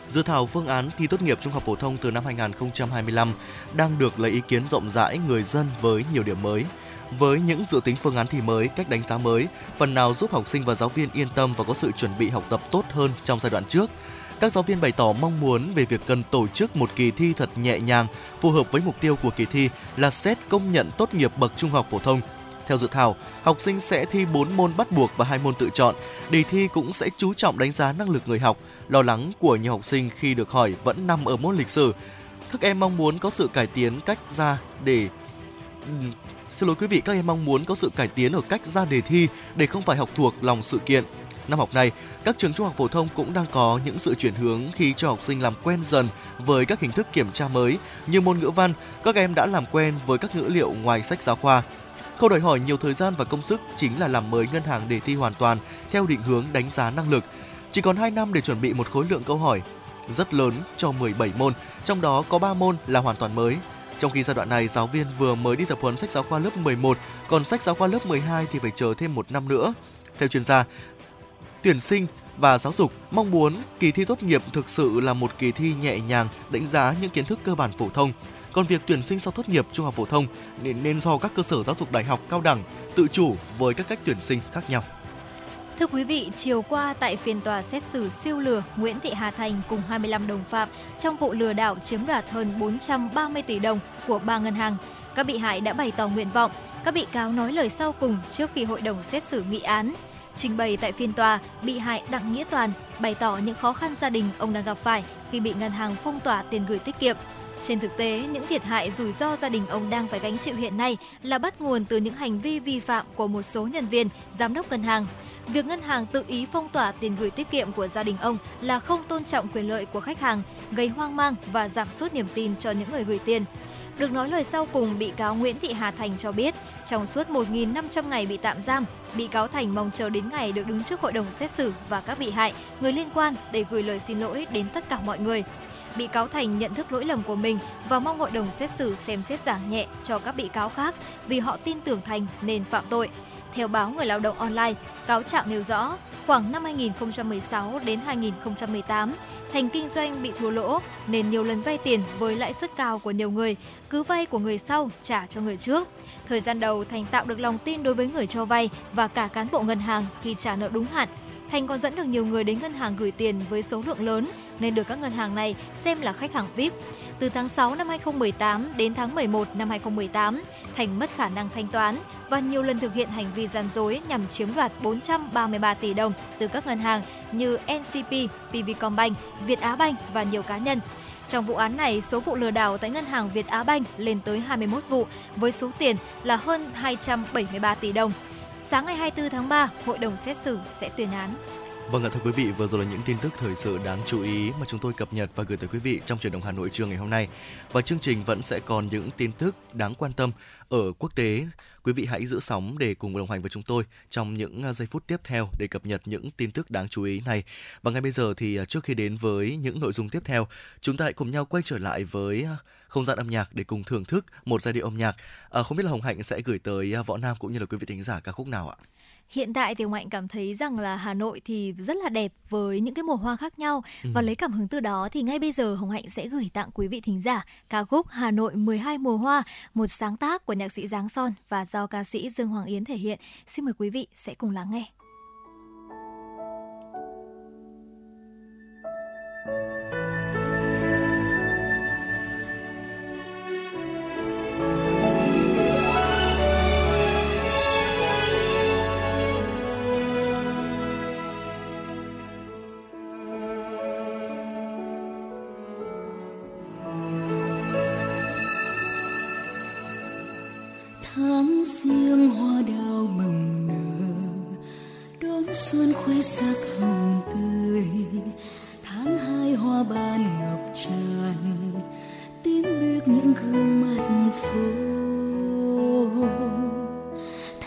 Dự thảo phương án thi tốt nghiệp trung học phổ thông từ năm 2025 đang được lấy ý kiến rộng rãi người dân với nhiều điểm mới. Với những dự tính phương án thi mới, cách đánh giá mới, phần nào giúp học sinh và giáo viên yên tâm và có sự chuẩn bị học tập tốt hơn trong giai đoạn trước. Các giáo viên bày tỏ mong muốn về việc cần tổ chức một kỳ thi thật nhẹ nhàng, phù hợp với mục tiêu của kỳ thi là xét công nhận tốt nghiệp bậc trung học phổ thông. Theo dự thảo, học sinh sẽ thi 4 môn bắt buộc và 2 môn tự chọn. Đề thi cũng sẽ chú trọng đánh giá năng lực người học. Lo lắng của nhiều học sinh khi được hỏi vẫn nằm ở môn lịch sử. Các em mong muốn có sự cải tiến cách ra để Xin lỗi quý vị, các em mong muốn có sự cải tiến ở cách ra đề thi để không phải học thuộc lòng sự kiện. Năm học này, các trường trung học phổ thông cũng đang có những sự chuyển hướng khi cho học sinh làm quen dần với các hình thức kiểm tra mới như môn ngữ văn, các em đã làm quen với các ngữ liệu ngoài sách giáo khoa. Khâu đòi hỏi nhiều thời gian và công sức chính là làm mới ngân hàng đề thi hoàn toàn theo định hướng đánh giá năng lực. Chỉ còn 2 năm để chuẩn bị một khối lượng câu hỏi rất lớn cho 17 môn, trong đó có 3 môn là hoàn toàn mới. Trong khi giai đoạn này giáo viên vừa mới đi tập huấn sách giáo khoa lớp 11, còn sách giáo khoa lớp 12 thì phải chờ thêm một năm nữa. Theo chuyên gia, tuyển sinh và giáo dục mong muốn kỳ thi tốt nghiệp thực sự là một kỳ thi nhẹ nhàng đánh giá những kiến thức cơ bản phổ thông. Còn việc tuyển sinh sau tốt nghiệp trung học phổ thông nên, nên do các cơ sở giáo dục đại học cao đẳng tự chủ với các cách tuyển sinh khác nhau. Thưa quý vị, chiều qua tại phiên tòa xét xử siêu lừa Nguyễn Thị Hà Thành cùng 25 đồng phạm trong vụ lừa đảo chiếm đoạt hơn 430 tỷ đồng của ba ngân hàng, các bị hại đã bày tỏ nguyện vọng. Các bị cáo nói lời sau cùng trước khi hội đồng xét xử nghị án. Trình bày tại phiên tòa, bị hại Đặng Nghĩa Toàn bày tỏ những khó khăn gia đình ông đang gặp phải khi bị ngân hàng phong tỏa tiền gửi tiết kiệm. Trên thực tế, những thiệt hại rủi ro gia đình ông đang phải gánh chịu hiện nay là bắt nguồn từ những hành vi vi phạm của một số nhân viên, giám đốc ngân hàng. Việc ngân hàng tự ý phong tỏa tiền gửi tiết kiệm của gia đình ông là không tôn trọng quyền lợi của khách hàng, gây hoang mang và giảm sút niềm tin cho những người gửi tiền. Được nói lời sau cùng, bị cáo Nguyễn Thị Hà Thành cho biết, trong suốt 1.500 ngày bị tạm giam, bị cáo Thành mong chờ đến ngày được đứng trước hội đồng xét xử và các bị hại, người liên quan để gửi lời xin lỗi đến tất cả mọi người. Bị cáo Thành nhận thức lỗi lầm của mình và mong hội đồng xét xử xem xét giảm nhẹ cho các bị cáo khác vì họ tin tưởng Thành nên phạm tội. Theo báo Người lao động online, cáo trạng nêu rõ, khoảng năm 2016 đến 2018, Thành kinh doanh bị thua lỗ nên nhiều lần vay tiền với lãi suất cao của nhiều người, cứ vay của người sau trả cho người trước. Thời gian đầu Thành tạo được lòng tin đối với người cho vay và cả cán bộ ngân hàng khi trả nợ đúng hạn. Thành còn dẫn được nhiều người đến ngân hàng gửi tiền với số lượng lớn nên được các ngân hàng này xem là khách hàng VIP. Từ tháng 6 năm 2018 đến tháng 11 năm 2018, Thành mất khả năng thanh toán và nhiều lần thực hiện hành vi gian dối nhằm chiếm đoạt 433 tỷ đồng từ các ngân hàng như NCP, PVcombank, Việt Á Banh và nhiều cá nhân. Trong vụ án này, số vụ lừa đảo tại ngân hàng Việt Á Banh lên tới 21 vụ với số tiền là hơn 273 tỷ đồng. Sáng ngày 24 tháng 3, hội đồng xét xử sẽ tuyên án. Vâng ạ thưa quý vị, vừa rồi là những tin tức thời sự đáng chú ý mà chúng tôi cập nhật và gửi tới quý vị trong truyền động Hà Nội trưa ngày hôm nay. Và chương trình vẫn sẽ còn những tin tức đáng quan tâm ở quốc tế. Quý vị hãy giữ sóng để cùng đồng hành với chúng tôi trong những à, giây phút tiếp theo để cập nhật những tin tức đáng chú ý này. Và ngay bây giờ thì à, trước khi đến với những nội dung tiếp theo, chúng ta hãy cùng nhau quay trở lại với à, không gian âm nhạc để cùng thưởng thức một giai điệu âm nhạc. À, không biết là Hồng Hạnh sẽ gửi tới Võ Nam cũng như là quý vị thính giả ca khúc nào ạ? Hiện tại thì Hồng Hạnh cảm thấy rằng là Hà Nội thì rất là đẹp với những cái mùa hoa khác nhau Ừ. và lấy cảm hứng từ đó thì ngay bây giờ Hồng Hạnh sẽ gửi tặng quý vị thính giả ca khúc Hà Nội 12 mùa hoa, một sáng tác của nhạc sĩ Giáng Son và do ca sĩ Dương Hoàng Yến thể hiện. Xin mời quý vị sẽ cùng lắng nghe. Xuân khoe sắc hồng tươi, tháng hai hoa ban ngập tràn tím biếc những gương mặt phố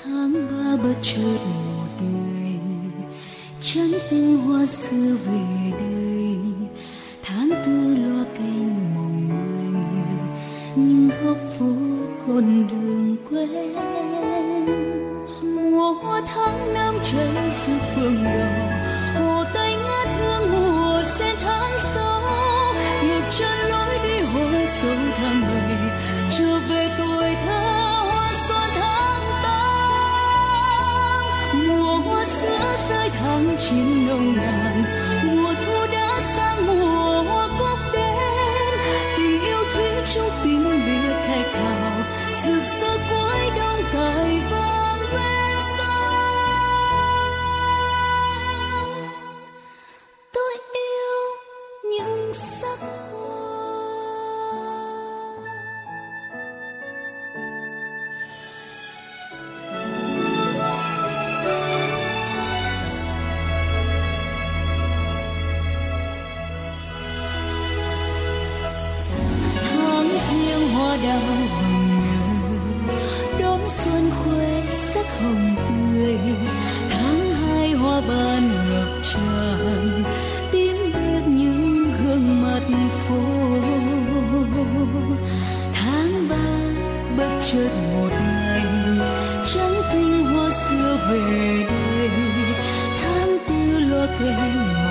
tháng ba bất chợt một ngày trắng tinh hoa xưa về đây. Tháng tư loa kèn mộng manh, nhưng góc phố con đường quen mùa hoa tháng năm cháy giữa phương đỏ hồ tây ngát hương mùa sen tháng sáu ngược chân lối đi hoa sâu tháng bảy trở về tuổi thơ hoa xuân tháng tám mùa hoa sữa rơi tháng chín nồng nàn hồng tươi. Tháng hai hoa ban ngập tràn, tím biết những gương mặt phố. Tháng ba bất chợt một ngày, trắng tinh hoa xưa về đây tháng tư loa kèn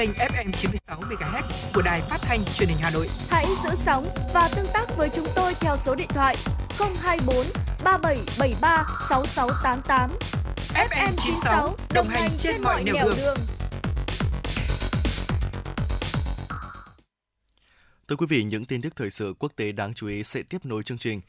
kênh FM 96 MHz của đài phát thanh truyền hình Hà Nội. Hãy giữ sóng và tương tác với chúng tôi theo số điện thoại 024 3773 6688. FM 96 đồng hành trên mọi nẻo đường. Thưa quý vị, những tin tức thời sự quốc tế đáng chú ý sẽ tiếp nối chương trình.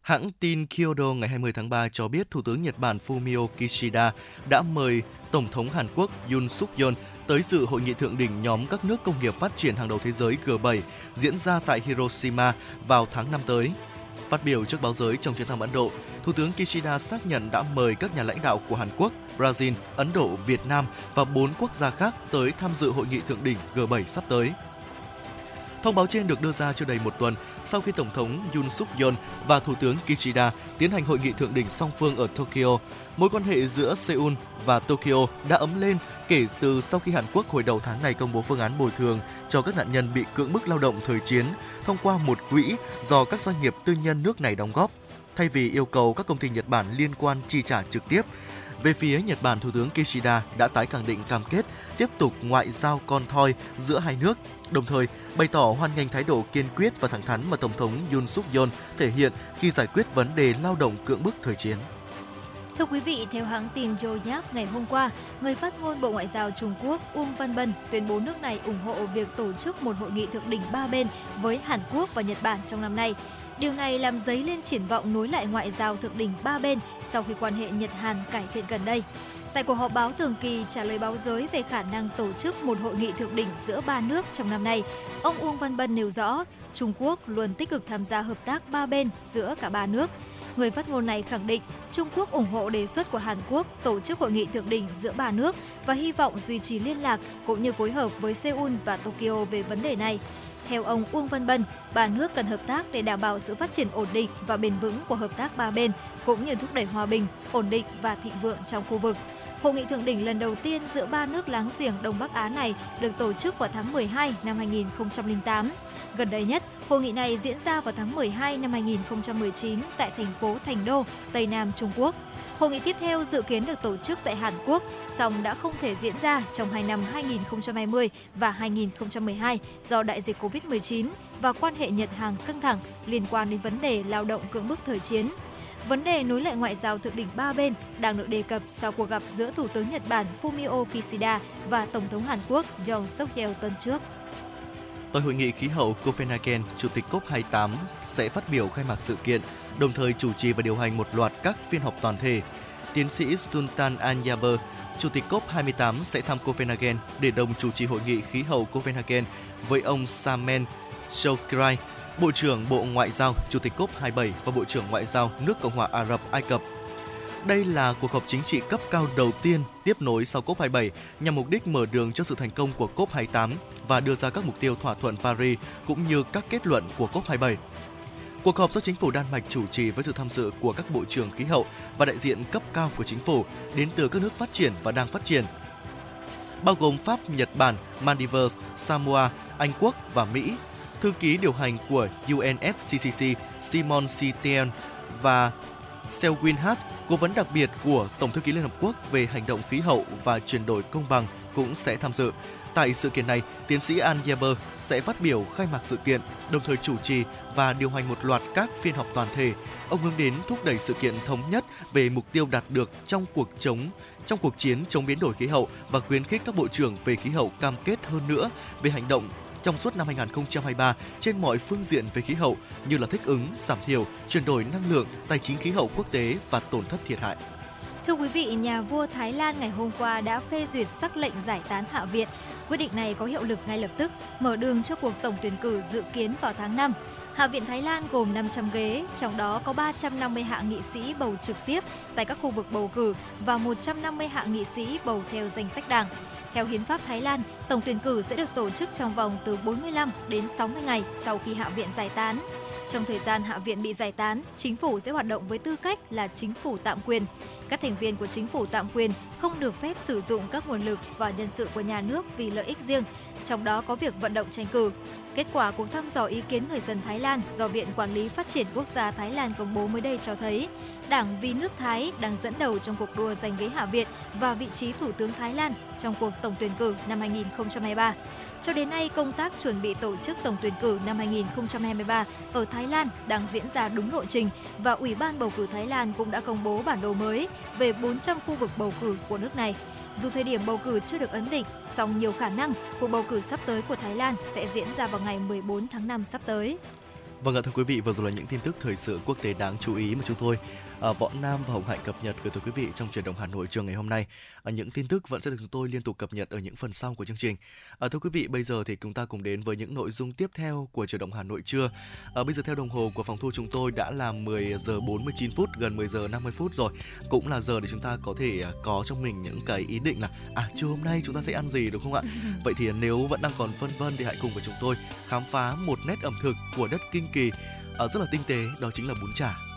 Hãng tin Kyodo ngày 20 tháng 3 cho biết Thủ tướng Nhật Bản Fumio Kishida đã mời Tổng thống Hàn Quốc Yoon suk yeol tới dự hội nghị thượng đỉnh nhóm các nước công nghiệp phát triển hàng đầu thế giới G7 diễn ra tại Hiroshima vào tháng 5 tới. Phát biểu trước báo giới trong chuyến thăm Ấn Độ, Thủ tướng Kishida xác nhận đã mời các nhà lãnh đạo của Hàn Quốc, Brazil, Ấn Độ, Việt Nam và 4 quốc gia khác tới tham dự hội nghị thượng đỉnh G7 sắp tới. Thông báo trên được đưa ra chưa đầy một tuần sau khi Tổng thống Yoon suk yeol và Thủ tướng Kishida tiến hành hội nghị thượng đỉnh song phương ở Tokyo. Mối quan hệ giữa Seoul và Tokyo đã ấm lên kể từ sau khi Hàn Quốc hồi đầu tháng này công bố phương án bồi thường cho các nạn nhân bị cưỡng bức lao động thời chiến thông qua một quỹ do các doanh nghiệp tư nhân nước này đóng góp, thay vì yêu cầu các công ty Nhật Bản liên quan chi trả trực tiếp. Về phía Nhật Bản, Thủ tướng Kishida đã tái khẳng định cam kết tiếp tục ngoại giao con thoi giữa hai nước, đồng thời bày tỏ hoan nghênh thái độ kiên quyết và thẳng thắn mà Tổng thống Yoon suk yeol thể hiện khi giải quyết vấn đề lao động cưỡng bức thời chiến. Thưa quý vị, theo hãng tin Yonhap ngày hôm qua, người phát ngôn Bộ Ngoại giao Trung Quốc Uông Văn Bân tuyên bố nước này ủng hộ việc tổ chức một hội nghị thượng đỉnh ba bên với Hàn Quốc và Nhật Bản trong năm nay. Điều này làm dấy lên triển vọng nối lại ngoại giao thượng đỉnh ba bên sau khi quan hệ Nhật-Hàn cải thiện gần đây. Tại cuộc họp báo thường kỳ trả lời báo giới về khả năng tổ chức một hội nghị thượng đỉnh giữa ba nước trong năm nay, ông Uông Văn Bân nêu rõ Trung Quốc luôn tích cực tham gia hợp tác ba bên giữa cả ba nước. Người phát ngôn này khẳng định Trung Quốc ủng hộ đề xuất của Hàn Quốc tổ chức hội nghị thượng đỉnh giữa ba nước và hy vọng duy trì liên lạc cũng như phối hợp với Seoul và Tokyo về vấn đề này. Theo ông Uông Văn Bân, ba nước cần hợp tác để đảm bảo sự phát triển ổn định và bền vững của hợp tác ba bên, cũng như thúc đẩy hòa bình, ổn định và thịnh vượng trong khu vực. Hội nghị thượng đỉnh lần đầu tiên giữa ba nước láng giềng Đông Bắc Á này được tổ chức vào tháng 12 năm 2008. Gần đây nhất, hội nghị này diễn ra vào tháng 12 năm 2019 tại thành phố Thành Đô, Tây Nam Trung Quốc. Hội nghị tiếp theo dự kiến được tổ chức tại Hàn Quốc, song đã không thể diễn ra trong hai năm 2020 và 2012 do đại dịch Covid-19 và quan hệ Nhật Hàn căng thẳng liên quan đến vấn đề lao động cưỡng bức thời chiến. Vấn đề nối lại ngoại giao thượng đỉnh ba bên đang được đề cập sau cuộc gặp giữa Thủ tướng Nhật Bản Fumio Kishida và Tổng thống Hàn Quốc Yoon suk yeol tuần trước. Tại hội nghị khí hậu Copenhagen, Chủ tịch COP28 sẽ phát biểu khai mạc sự kiện, đồng thời chủ trì và điều hành một loạt các phiên họp toàn thể. Tiến sĩ Sultan Anjaber, Chủ tịch COP28 sẽ thăm Copenhagen để đồng chủ trì hội nghị khí hậu Copenhagen với ông Samen Shokrai, Bộ trưởng Bộ Ngoại giao, Chủ tịch COP27 và Bộ trưởng Ngoại giao nước Cộng hòa Ả Rập Ai Cập. Đây là cuộc họp chính trị cấp cao đầu tiên tiếp nối sau COP27 nhằm mục đích mở đường cho sự thành công của COP28 và đưa ra các mục tiêu thỏa thuận Paris cũng như các kết luận của COP27. Cuộc họp do chính phủ Đan Mạch chủ trì với sự tham dự của các bộ trưởng khí hậu và đại diện cấp cao của chính phủ đến từ các nước phát triển và đang phát triển, bao gồm Pháp, Nhật Bản, Maldives, Samoa, Anh Quốc và Mỹ. Thư ký điều hành của UNFCCC Simon Citien và Selwyn Haas, cố vấn đặc biệt của Tổng thư ký Liên Hợp Quốc về hành động khí hậu và chuyển đổi công bằng cũng sẽ tham dự. Tại sự kiện này, tiến sĩ An Yeber sẽ phát biểu khai mạc sự kiện, đồng thời chủ trì và điều hành một loạt các phiên họp toàn thể. Ông hướng đến thúc đẩy sự kiện thống nhất về mục tiêu đạt được trong cuộc chống trong cuộc chiến chống biến đổi khí hậu và khuyến khích các bộ trưởng về khí hậu cam kết hơn nữa về hành động trong suốt năm 2023 trên mọi phương diện về khí hậu như là thích ứng, giảm thiểu, chuyển đổi năng lượng, tài chính khí hậu quốc tế và tổn thất thiệt hại. Thưa quý vị, nhà vua Thái Lan ngày hôm qua đã phê duyệt sắc lệnh giải tán Hạ viện. Quyết định này có hiệu lực ngay lập tức, mở đường cho cuộc tổng tuyển cử dự kiến vào tháng 5. Hạ viện Thái Lan gồm 500 ghế, trong đó có 350 hạ nghị sĩ bầu trực tiếp tại các khu vực bầu cử và 150 hạ nghị sĩ bầu theo danh sách đảng. Theo hiến pháp Thái Lan, tổng tuyển cử sẽ được tổ chức trong vòng từ 45 đến 60 ngày sau khi hạ viện giải tán. Trong thời gian hạ viện bị giải tán, chính phủ sẽ hoạt động với tư cách là chính phủ tạm quyền. Các thành viên của chính phủ tạm quyền không được phép sử dụng các nguồn lực và nhân sự của nhà nước vì lợi ích riêng, trong đó có việc vận động tranh cử. Kết quả cuộc thăm dò ý kiến người dân Thái Lan do Viện Quản lý Phát triển Quốc gia Thái Lan công bố mới đây cho thấy, Đảng Vì nước Thái đang dẫn đầu trong cuộc đua giành ghế Hạ viện và vị trí Thủ tướng Thái Lan trong cuộc tổng tuyển cử năm 2023. Cho đến nay, công tác chuẩn bị tổ chức tổng tuyển cử năm 2023 ở Thái Lan đang diễn ra đúng lộ trình và Ủy ban bầu cử Thái Lan cũng đã công bố bản đồ mới về 400 khu vực bầu cử của nước này. Dù thời điểm bầu cử chưa được ấn định, song nhiều khả năng cuộc bầu cử sắp tới của Thái Lan sẽ diễn ra vào ngày 14 tháng 5 sắp tới. Vâng ạ thưa quý vị, vừa rồi là những tin tức thời sự quốc tế đáng chú ý mà chúng tôi Võ Nam và Hồng Hạnh cập nhật gửi tới quý vị trong truyền động Hà Nội trường ngày hôm nay. À, những tin tức vẫn sẽ được chúng tôi liên tục cập nhật ở những phần sau của chương trình. À, thưa quý vị, bây giờ thì chúng ta cùng đến với những nội dung tiếp theo của truyền động Hà Nội trưa. Bây giờ theo đồng hồ của phòng thu chúng tôi đã là 10 giờ 49 phút, gần 10 giờ 50 phút rồi. Cũng là giờ để chúng ta có thể có trong mình những cái ý định là à trưa hôm nay chúng ta sẽ ăn gì đúng không ạ? Vậy thì nếu vẫn đang còn phân vân thì hãy cùng với chúng tôi khám phá một nét ẩm thực của đất Kinh Kỳ à, rất là tinh tế, đó chính là bún chả.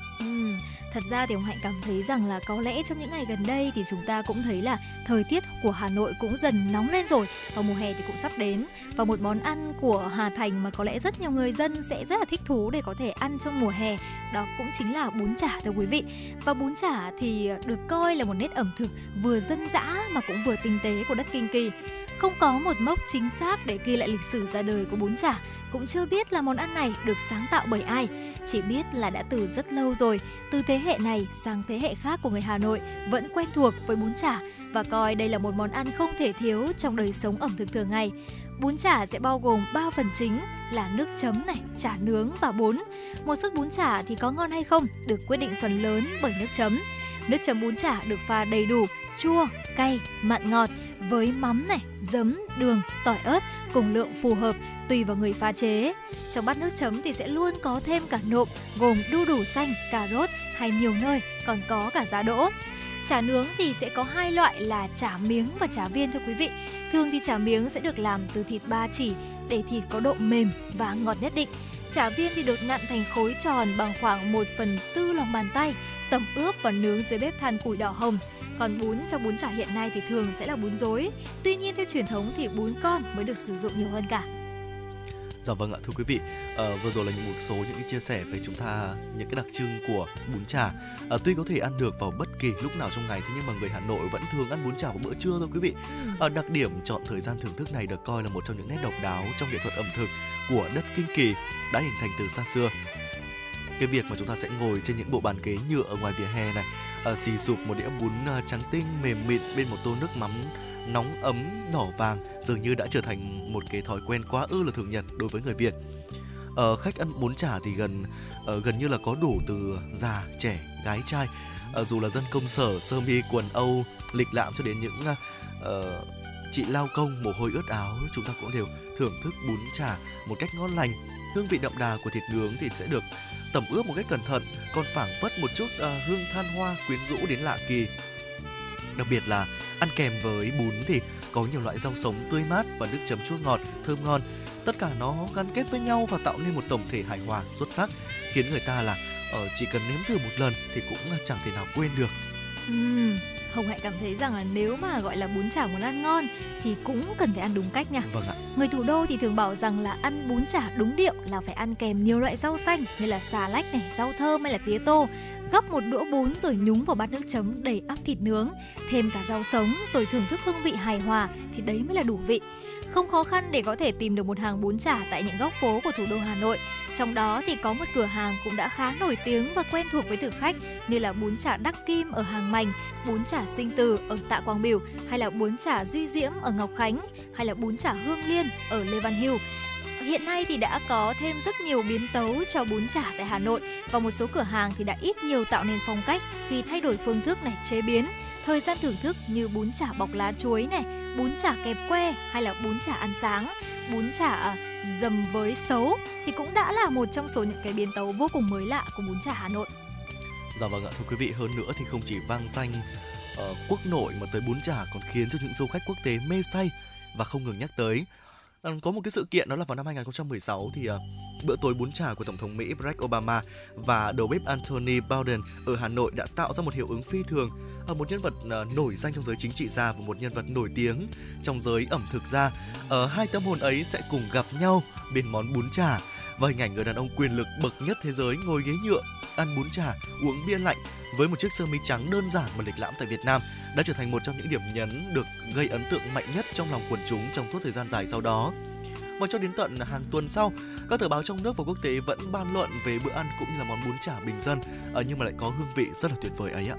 Thật ra thì ông Hạnh cảm thấy rằng là có lẽ trong những ngày gần đây thì chúng ta cũng thấy là thời tiết của Hà Nội cũng dần nóng lên rồi và mùa hè thì cũng sắp đến. Và một món ăn của Hà Thành mà có lẽ rất nhiều người dân sẽ rất là thích thú để có thể ăn trong mùa hè, đó cũng chính là bún chả thưa quý vị. Và bún chả thì được coi là một nét ẩm thực vừa dân dã mà cũng vừa tinh tế của đất Kinh Kỳ. Không có một mốc chính xác để ghi lại lịch sử ra đời của bún chả cũng chưa biết là món ăn này được sáng tạo bởi ai chỉ biết là đã từ rất lâu rồi từ thế hệ này sang thế hệ khác của người Hà Nội vẫn quen thuộc với bún chả và coi đây là một món ăn không thể thiếu trong đời sống ẩm thực thường ngày Bún chả sẽ bao gồm 3 phần chính là nước chấm này, chả nướng và bún. Một suất bún chả thì có ngon hay không được quyết định phần lớn bởi nước chấm. Nước chấm bún chả được pha đầy đủ chua, cay, mặn ngọt với mắm này, giấm, đường, tỏi ớt cùng lượng phù hợp tùy vào người pha chế. Trong bát nước chấm thì sẽ luôn có thêm cả nộm gồm đu đủ xanh, cà rốt hay nhiều nơi còn có cả giá đỗ. Chả nướng thì sẽ có hai loại là chả miếng và chả viên thưa quý vị. Thường thì chả miếng sẽ được làm từ thịt ba chỉ để thịt có độ mềm và ngọt nhất định. Chả viên thì được nặn thành khối tròn bằng khoảng 1 phần tư lòng bàn tay, tẩm ướp và nướng dưới bếp than củi đỏ hồng. Còn bún trong bún chả hiện nay thì thường sẽ là bún rối. Tuy nhiên theo truyền thống thì bún con mới được sử dụng nhiều hơn cả. Dạ vâng ạ thưa quý vị, à, vừa rồi là những một số những cái chia sẻ về chúng ta những cái đặc trưng của bún chả. À, tuy có thể ăn được vào bất kỳ lúc nào trong ngày thế nhưng mà người Hà Nội vẫn thường ăn bún chả vào bữa trưa thôi quý vị. À, đặc điểm chọn thời gian thưởng thức này được coi là một trong những nét độc đáo trong nghệ thuật ẩm thực của đất Kinh Kỳ đã hình thành từ xa xưa. Cái việc mà chúng ta sẽ ngồi trên những bộ bàn ghế nhựa ở ngoài vỉa hè này, à, xì sụp một đĩa bún trắng tinh mềm mịn bên một tô nước mắm nóng ấm đỏ vàng dường như đã trở thành một cái thói quen quá ư là thường nhật đối với người Việt. Ờ, khách ăn bún chả thì gần uh, gần như là có đủ từ già, trẻ, gái trai, uh, dù là dân công sở, sơ mi, quần âu, lịch lãm cho đến những uh, chị lao công mồ hôi ướt áo, chúng ta cũng đều thưởng thức bún chả một cách ngon lành. Hương vị đậm đà của thịt nướng thì sẽ được tẩm ướp một cách cẩn thận, còn phảng phất một chút uh, hương than hoa quyến rũ đến lạ kỳ. Đặc biệt là ăn kèm với bún thì có nhiều loại rau sống tươi mát và nước chấm chua ngọt, thơm ngon. Tất cả nó gắn kết với nhau và tạo nên một tổng thể hài hòa xuất sắc, khiến người ta là ở chỉ cần nếm thử một lần thì cũng chẳng thể nào quên được. Uhm, Hồng Hạnh cảm thấy rằng là nếu mà gọi là bún chả muốn ăn ngon thì cũng cần phải ăn đúng cách nha. Vâng ạ. Người thủ đô thì thường bảo rằng là ăn bún chả đúng điệu là phải ăn kèm nhiều loại rau xanh như là xà lách này, rau thơm hay là tía tô. Gấp một đũa bún rồi nhúng vào bát nước chấm đầy ắp thịt nướng, thêm cả rau sống rồi thưởng thức hương vị hài hòa thì đấy mới là đủ vị. Không khó khăn để có thể tìm được một hàng bún chả tại những góc phố của thủ đô Hà Nội. Trong đó thì có một cửa hàng cũng đã khá nổi tiếng và quen thuộc với thực khách như là bún chả Đắc Kim ở Hàng Mành, bún chả Sinh Từ ở Tạ Quang Biểu hay là bún chả Duy Diễm ở Ngọc Khánh hay là bún chả Hương Liên ở Lê Văn Hưu. Hiện nay thì đã có thêm rất nhiều biến tấu cho bún chả tại Hà Nội và một số cửa hàng thì đã ít nhiều tạo nên phong cách khi thay đổi phương thức này chế biến thời gian thưởng thức như bún chả bọc lá chuối này, bún chả kẹp que hay là bún chả ăn sáng, bún chả à, dầm với xấu thì cũng đã là một trong số những cái biến tấu vô cùng mới lạ của bún chả Hà Nội. Dạ vâng ạ, thưa quý vị, hơn nữa thì không chỉ vang danh uh, quốc nội mà tới bún chả còn khiến cho những du khách quốc tế mê say và không ngừng nhắc tới. Ờ, có một cái sự kiện đó là vào năm 2016 thì uh, bữa tối bún chả của Tổng thống Mỹ Barack Obama và đầu bếp Anthony Bourdain ở Hà Nội đã tạo ra một hiệu ứng phi thường ở một nhân vật uh, nổi danh trong giới chính trị gia và một nhân vật nổi tiếng trong giới ẩm thực gia. Ở uh, hai tâm hồn ấy sẽ cùng gặp nhau bên món bún chả và hình ảnh người đàn ông quyền lực bậc nhất thế giới ngồi ghế nhựa ăn bún chả, uống bia lạnh với một chiếc sơ mi trắng đơn giản mà lịch lãm tại Việt Nam đã trở thành một trong những điểm nhấn được gây ấn tượng mạnh nhất trong lòng quần chúng trong suốt thời gian dài sau đó. Và cho đến tận hàng tuần sau, các tờ báo trong nước và quốc tế vẫn bàn luận về bữa ăn cũng như là món bún chả bình dân, ờ, nhưng mà lại có hương vị rất là tuyệt vời ấy ạ.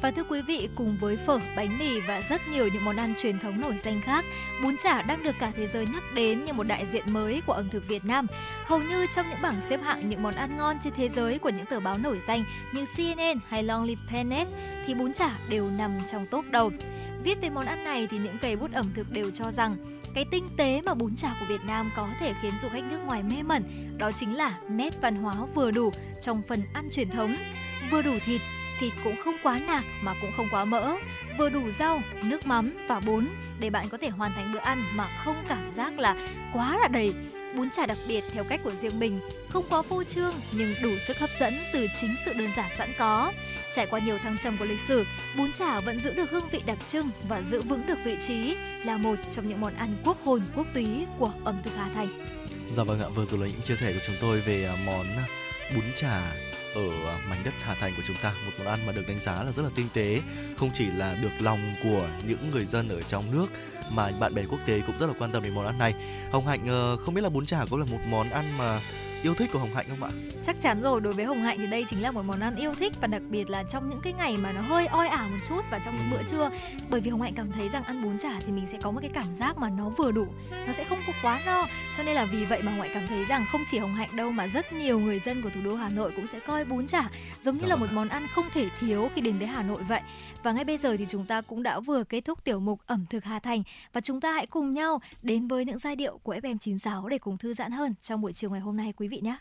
Và thưa quý vị, cùng với phở, bánh mì và rất nhiều những món ăn truyền thống nổi danh khác, bún chả đang được cả thế giới nhắc đến như một đại diện mới của ẩm thực Việt Nam. Hầu như trong những bảng xếp hạng những món ăn ngon trên thế giới của những tờ báo nổi danh như CNN hay Lonely Planet thì bún chả đều nằm trong top đầu. Viết về món ăn này thì những cây bút ẩm thực đều cho rằng cái tinh tế mà bún chả của Việt Nam có thể khiến du khách nước ngoài mê mẩn, đó chính là nét văn hóa vừa đủ trong phần ăn truyền thống. Vừa đủ thịt thịt cũng không quá nạc mà cũng không quá mỡ. Vừa đủ rau, nước mắm và bún để bạn có thể hoàn thành bữa ăn mà không cảm giác là quá là đầy. Bún chả đặc biệt theo cách của riêng mình, không quá phô trương nhưng đủ sức hấp dẫn từ chính sự đơn giản sẵn có. Trải qua nhiều thăng trầm của lịch sử, bún chả vẫn giữ được hương vị đặc trưng và giữ vững được vị trí là một trong những món ăn quốc hồn quốc túy của ẩm thực Hà Thành. Dạ vâng ạ, vừa rồi là những chia sẻ của chúng tôi về à, món bún chả ở à, mảnh đất Hà Thành của chúng ta một món ăn mà được đánh giá là rất là tinh tế không chỉ là được lòng của những người dân ở trong nước mà bạn bè quốc tế cũng rất là quan tâm đến món ăn này Hồng Hạnh ờ, không biết là bún chả có là một món ăn mà yêu thích của Hồng Hạnh không ạ? Chắc chắn rồi, đối với Hồng Hạnh thì đây chính là một món ăn yêu thích và đặc biệt là trong những cái ngày mà nó hơi oi ả một chút và trong những bữa trưa. Bởi vì Hồng Hạnh cảm thấy rằng ăn bún chả thì mình sẽ có một cái cảm giác mà nó vừa đủ, nó sẽ không có quá no. Cho nên là vì vậy mà Hồng Hạnh cảm thấy rằng không chỉ Hồng Hạnh đâu mà rất nhiều người dân của thủ đô Hà Nội cũng sẽ coi bún chả giống như là một món ăn không thể thiếu khi đến với Hà Nội vậy. Và ngay bây giờ thì chúng ta cũng đã vừa kết thúc tiểu mục ẩm thực Hà Thành và chúng ta hãy cùng nhau đến với những giai điệu của FM96 để cùng thư giãn hơn trong buổi chiều ngày hôm nay quý vị vị nhé.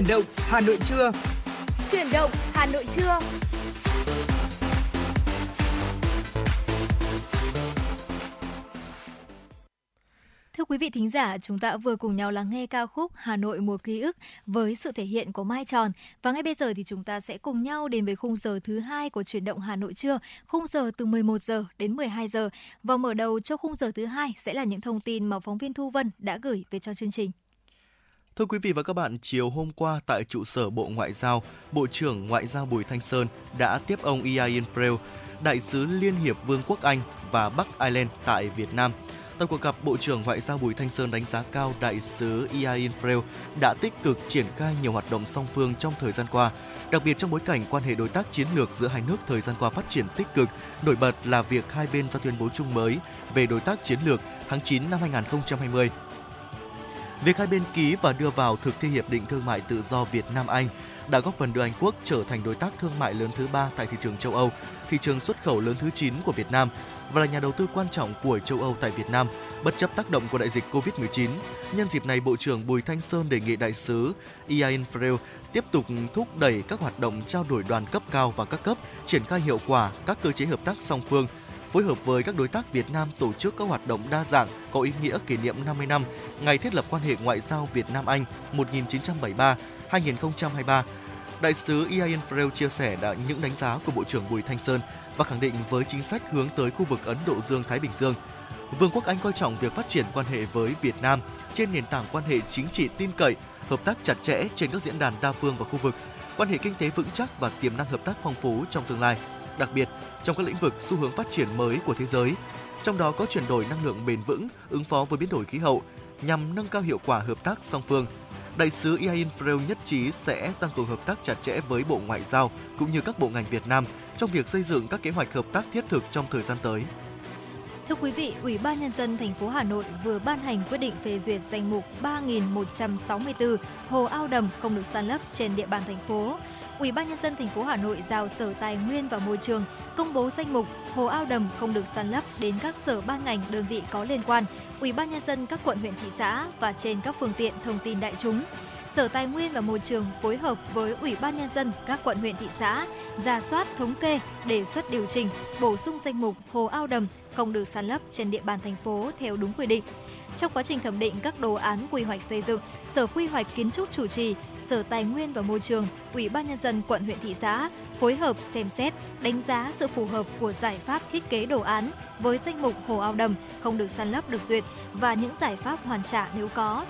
Chuyển động Hà Nội trưa. Chuyển động Hà Nội trưa. Thưa quý vị thính giả, chúng ta vừa cùng nhau lắng nghe ca khúc Hà Nội mùa ký ức với sự thể hiện của Mai Tròn. Và ngay bây giờ thì chúng ta sẽ cùng nhau đến với khung giờ thứ hai của chuyển động Hà Nội trưa, khung giờ từ 11 giờ đến 12 giờ. Và mở đầu cho khung giờ thứ hai sẽ là những thông tin mà phóng viên Thu Vân đã gửi về cho chương trình. Thưa quý vị và các bạn, chiều hôm qua tại trụ sở Bộ Ngoại giao, Bộ trưởng Ngoại giao Bùi Thanh Sơn đã tiếp ông Ian Freel, đại sứ Liên hiệp Vương quốc Anh và Bắc Ireland tại Việt Nam. Tại cuộc gặp, Bộ trưởng Ngoại giao Bùi Thanh Sơn đánh giá cao đại sứ Ian Freel đã tích cực triển khai nhiều hoạt động song phương trong thời gian qua, đặc biệt trong bối cảnh quan hệ đối tác chiến lược giữa hai nước thời gian qua phát triển tích cực. Nổi bật là việc hai bên ra tuyên bố chung mới về đối tác chiến lược tháng 9 năm 2020 Việc hai bên ký và đưa vào thực thi hiệp định thương mại tự do Việt Nam Anh đã góp phần đưa Anh Quốc trở thành đối tác thương mại lớn thứ ba tại thị trường châu Âu, thị trường xuất khẩu lớn thứ 9 của Việt Nam và là nhà đầu tư quan trọng của châu Âu tại Việt Nam, bất chấp tác động của đại dịch Covid-19. Nhân dịp này, Bộ trưởng Bùi Thanh Sơn đề nghị đại sứ Ian Freel tiếp tục thúc đẩy các hoạt động trao đổi đoàn cấp cao và các cấp, triển khai hiệu quả các cơ chế hợp tác song phương, phối hợp với các đối tác Việt Nam tổ chức các hoạt động đa dạng có ý nghĩa kỷ niệm 50 năm ngày thiết lập quan hệ ngoại giao Việt Nam Anh 1973-2023. Đại sứ Ian Freel chia sẻ đã những đánh giá của Bộ trưởng Bùi Thanh Sơn và khẳng định với chính sách hướng tới khu vực Ấn Độ Dương-Thái Bình Dương, Vương quốc Anh coi trọng việc phát triển quan hệ với Việt Nam trên nền tảng quan hệ chính trị tin cậy, hợp tác chặt chẽ trên các diễn đàn đa phương và khu vực, quan hệ kinh tế vững chắc và tiềm năng hợp tác phong phú trong tương lai, đặc biệt trong các lĩnh vực xu hướng phát triển mới của thế giới, trong đó có chuyển đổi năng lượng bền vững, ứng phó với biến đổi khí hậu nhằm nâng cao hiệu quả hợp tác song phương. Đại sứ Ian Freel nhất trí sẽ tăng cường hợp tác chặt chẽ với Bộ Ngoại giao cũng như các bộ ngành Việt Nam trong việc xây dựng các kế hoạch hợp tác thiết thực trong thời gian tới. Thưa quý vị, Ủy ban nhân dân thành phố Hà Nội vừa ban hành quyết định phê duyệt danh mục 3.164 hồ ao đầm không được san lấp trên địa bàn thành phố. Ủy ban nhân dân thành phố Hà Nội giao Sở Tài nguyên và Môi trường công bố danh mục hồ ao đầm không được san lấp đến các sở ban ngành đơn vị có liên quan, Ủy ban nhân dân các quận huyện thị xã và trên các phương tiện thông tin đại chúng. Sở Tài nguyên và Môi trường phối hợp với Ủy ban nhân dân các quận huyện thị xã ra soát thống kê, đề xuất điều chỉnh, bổ sung danh mục hồ ao đầm không được san lấp trên địa bàn thành phố theo đúng quy định. Trong quá trình thẩm định các đồ án quy hoạch xây dựng, Sở Quy hoạch Kiến trúc chủ trì, Sở Tài nguyên và Môi trường, Ủy ban nhân dân quận huyện thị xã phối hợp xem xét, đánh giá sự phù hợp của giải pháp thiết kế đồ án với danh mục hồ ao đầm không được san lấp được duyệt và những giải pháp hoàn trả nếu có.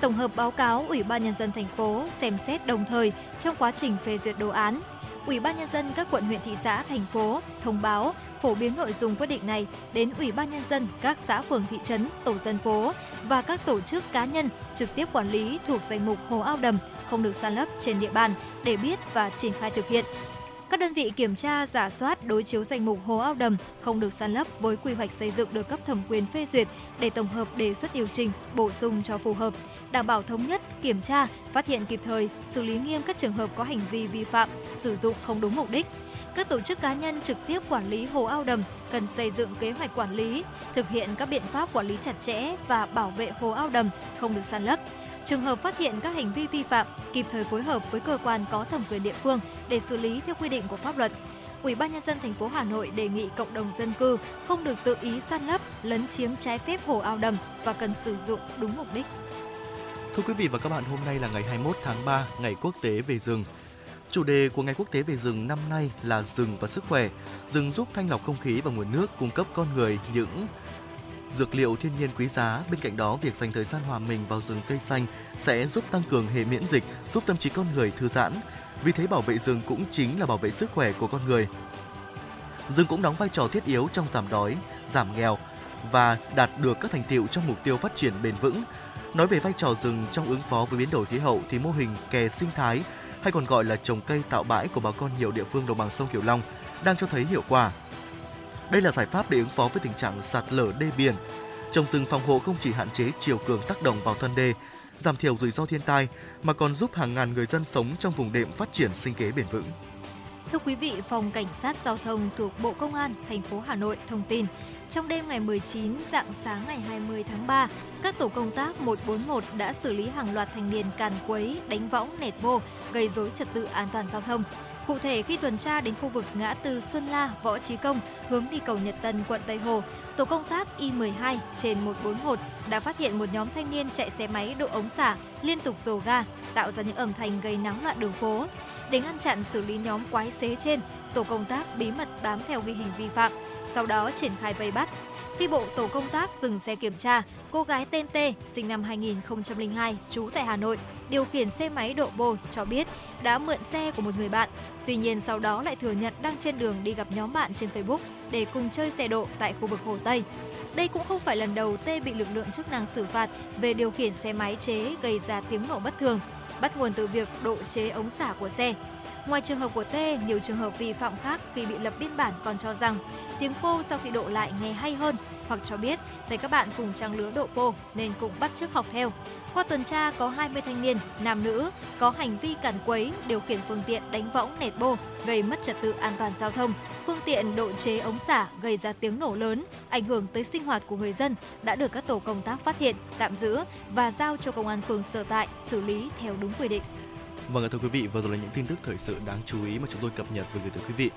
Tổng hợp báo cáo Ủy ban nhân dân thành phố xem xét đồng thời trong quá trình phê duyệt đồ án. Ủy ban nhân dân các quận huyện thị xã thành phố thông báo phổ biến nội dung quyết định này đến Ủy ban nhân dân các xã phường thị trấn, tổ dân phố và các tổ chức cá nhân trực tiếp quản lý thuộc danh mục hồ ao đầm không được san lấp trên địa bàn để biết và triển khai thực hiện. Các đơn vị kiểm tra, giả soát, đối chiếu danh mục hồ ao đầm không được san lấp với quy hoạch xây dựng được cấp thẩm quyền phê duyệt để tổng hợp đề xuất điều chỉnh, bổ sung cho phù hợp, đảm bảo thống nhất, kiểm tra, phát hiện kịp thời, xử lý nghiêm các trường hợp có hành vi vi phạm, sử dụng không đúng mục đích. Các tổ chức cá nhân trực tiếp quản lý hồ ao đầm cần xây dựng kế hoạch quản lý, thực hiện các biện pháp quản lý chặt chẽ và bảo vệ hồ ao đầm không được san lấp. Trường hợp phát hiện các hành vi vi phạm, kịp thời phối hợp với cơ quan có thẩm quyền địa phương để xử lý theo quy định của pháp luật. Ủy ban nhân dân thành phố Hà Nội đề nghị cộng đồng dân cư không được tự ý san lấp, lấn chiếm trái phép hồ ao đầm và cần sử dụng đúng mục đích. Thưa quý vị và các bạn, hôm nay là ngày 21 tháng 3, ngày quốc tế về rừng. Chủ đề của Ngày Quốc tế về rừng năm nay là rừng và sức khỏe. Rừng giúp thanh lọc không khí và nguồn nước, cung cấp con người những dược liệu thiên nhiên quý giá. Bên cạnh đó, việc dành thời gian hòa mình vào rừng cây xanh sẽ giúp tăng cường hệ miễn dịch, giúp tâm trí con người thư giãn. Vì thế bảo vệ rừng cũng chính là bảo vệ sức khỏe của con người. Rừng cũng đóng vai trò thiết yếu trong giảm đói, giảm nghèo và đạt được các thành tiệu trong mục tiêu phát triển bền vững. Nói về vai trò rừng trong ứng phó với biến đổi khí hậu thì mô hình kè sinh thái hay còn gọi là trồng cây tạo bãi của bà con nhiều địa phương đồng bằng sông Cửu Long đang cho thấy hiệu quả. Đây là giải pháp để ứng phó với tình trạng sạt lở đê biển. Trồng rừng phòng hộ không chỉ hạn chế chiều cường tác động vào thân đê, giảm thiểu rủi ro thiên tai mà còn giúp hàng ngàn người dân sống trong vùng đệm phát triển sinh kế bền vững. Thưa quý vị, Phòng Cảnh sát Giao thông thuộc Bộ Công an thành phố Hà Nội thông tin, trong đêm ngày 19 dạng sáng ngày 20 tháng 3, các tổ công tác 141 đã xử lý hàng loạt thanh niên càn quấy, đánh võng, nẹt bô, gây rối trật tự an toàn giao thông. Cụ thể khi tuần tra đến khu vực ngã tư Xuân La, Võ Trí Công hướng đi cầu Nhật Tân, quận Tây Hồ, tổ công tác Y12 trên 141 đã phát hiện một nhóm thanh niên chạy xe máy độ ống xả liên tục dồ ga, tạo ra những âm thanh gây náo loạn đường phố. Để ngăn chặn xử lý nhóm quái xế trên, tổ công tác bí mật bám theo ghi hình vi phạm, sau đó triển khai vây bắt. Khi bộ tổ công tác dừng xe kiểm tra, cô gái tên T, sinh năm 2002, trú tại Hà Nội, điều khiển xe máy độ bồ cho biết đã mượn xe của một người bạn. Tuy nhiên sau đó lại thừa nhận đang trên đường đi gặp nhóm bạn trên Facebook để cùng chơi xe độ tại khu vực Hồ Tây. Đây cũng không phải lần đầu T bị lực lượng chức năng xử phạt về điều khiển xe máy chế gây ra tiếng nổ bất thường, bắt nguồn từ việc độ chế ống xả của xe. Ngoài trường hợp của T, nhiều trường hợp vi phạm khác khi bị lập biên bản còn cho rằng tiếng pô sau khi độ lại nghe hay hơn hoặc cho biết thấy các bạn cùng trang lứa độ pô nên cũng bắt chước học theo. Qua tuần tra có 20 thanh niên, nam nữ có hành vi cản quấy, điều khiển phương tiện đánh võng nẹt bô, gây mất trật tự an toàn giao thông, phương tiện độ chế ống xả gây ra tiếng nổ lớn, ảnh hưởng tới sinh hoạt của người dân đã được các tổ công tác phát hiện, tạm giữ và giao cho công an phường sở tại xử lý theo đúng quy định. Vâng thưa quý vị, vừa rồi là những tin tức thời sự đáng chú ý mà chúng tôi cập nhật với gửi tới quý vị.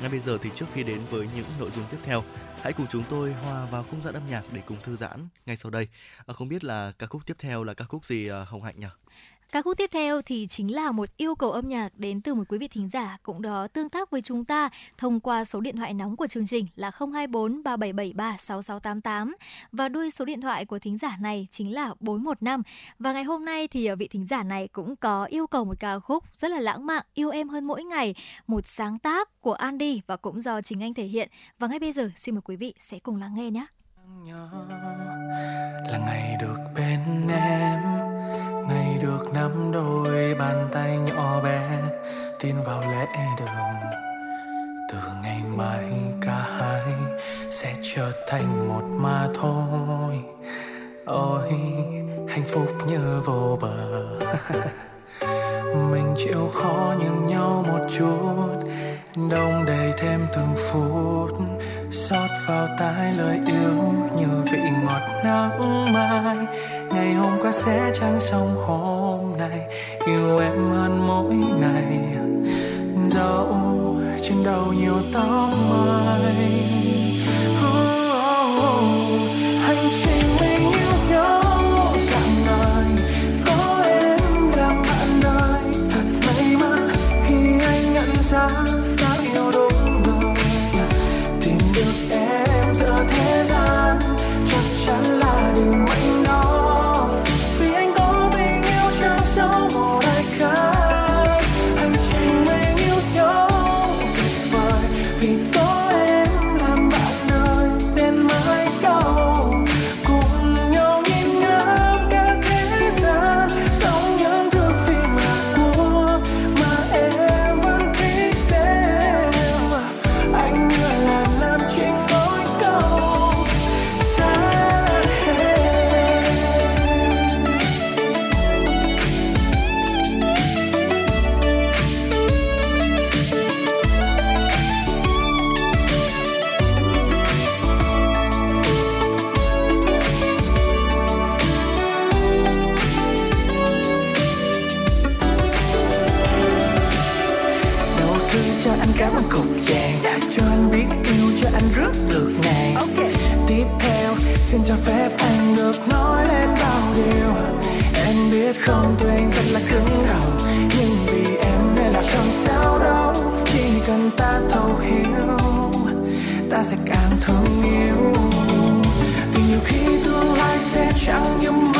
Ngay bây giờ thì trước khi đến với những nội dung tiếp theo, hãy cùng chúng tôi hòa vào không gian âm nhạc để cùng thư giãn ngay sau đây. À, không biết là ca khúc tiếp theo là ca khúc gì à, Hồng Hạnh nhỉ? Ca khúc tiếp theo thì chính là một yêu cầu âm nhạc đến từ một quý vị thính giả cũng đó tương tác với chúng ta thông qua số điện thoại nóng của chương trình là 024 3773 6688 và đuôi số điện thoại của thính giả này chính là 415 và ngày hôm nay thì ờ, vị thính giả này cũng có yêu cầu một ca khúc rất là lãng mạn, yêu em hơn mỗi ngày, một sáng tác của Andy và cũng do chính anh thể hiện. Và ngay bây giờ, xin mời quý vị sẽ cùng lắng nghe nhé. là ngày được bên em được nắm đôi bàn tay nhỏ bé, tin vào lễ đường. Từ ngày mai cả hai sẽ trở thành một mà thôi. Ôi, hạnh phúc như vô bờ. Mình chịu khó nhường nhau một chút đông đầy thêm từng phút, xót vào tai lời yêu như vị ngọt nắng mai. Ngày hôm qua sẽ chẳng xong hôm nay, yêu em hơn mỗi ngày. Dẫu trên đầu nhiều tóc mai. Oh, hành trình mình yêu nhau dạng ngời có em làm bạn đời thật may mắn khi anh nhận ra được nói lên bao điều. Em biết không, tuy anh rất là cứng đầu, nhưng vì em nên là không sao đâu. Chỉ cần ta thấu hiểu, ta sẽ càng thương yêu. Vì nhiều khi tương lai sẽ chẳng như mơ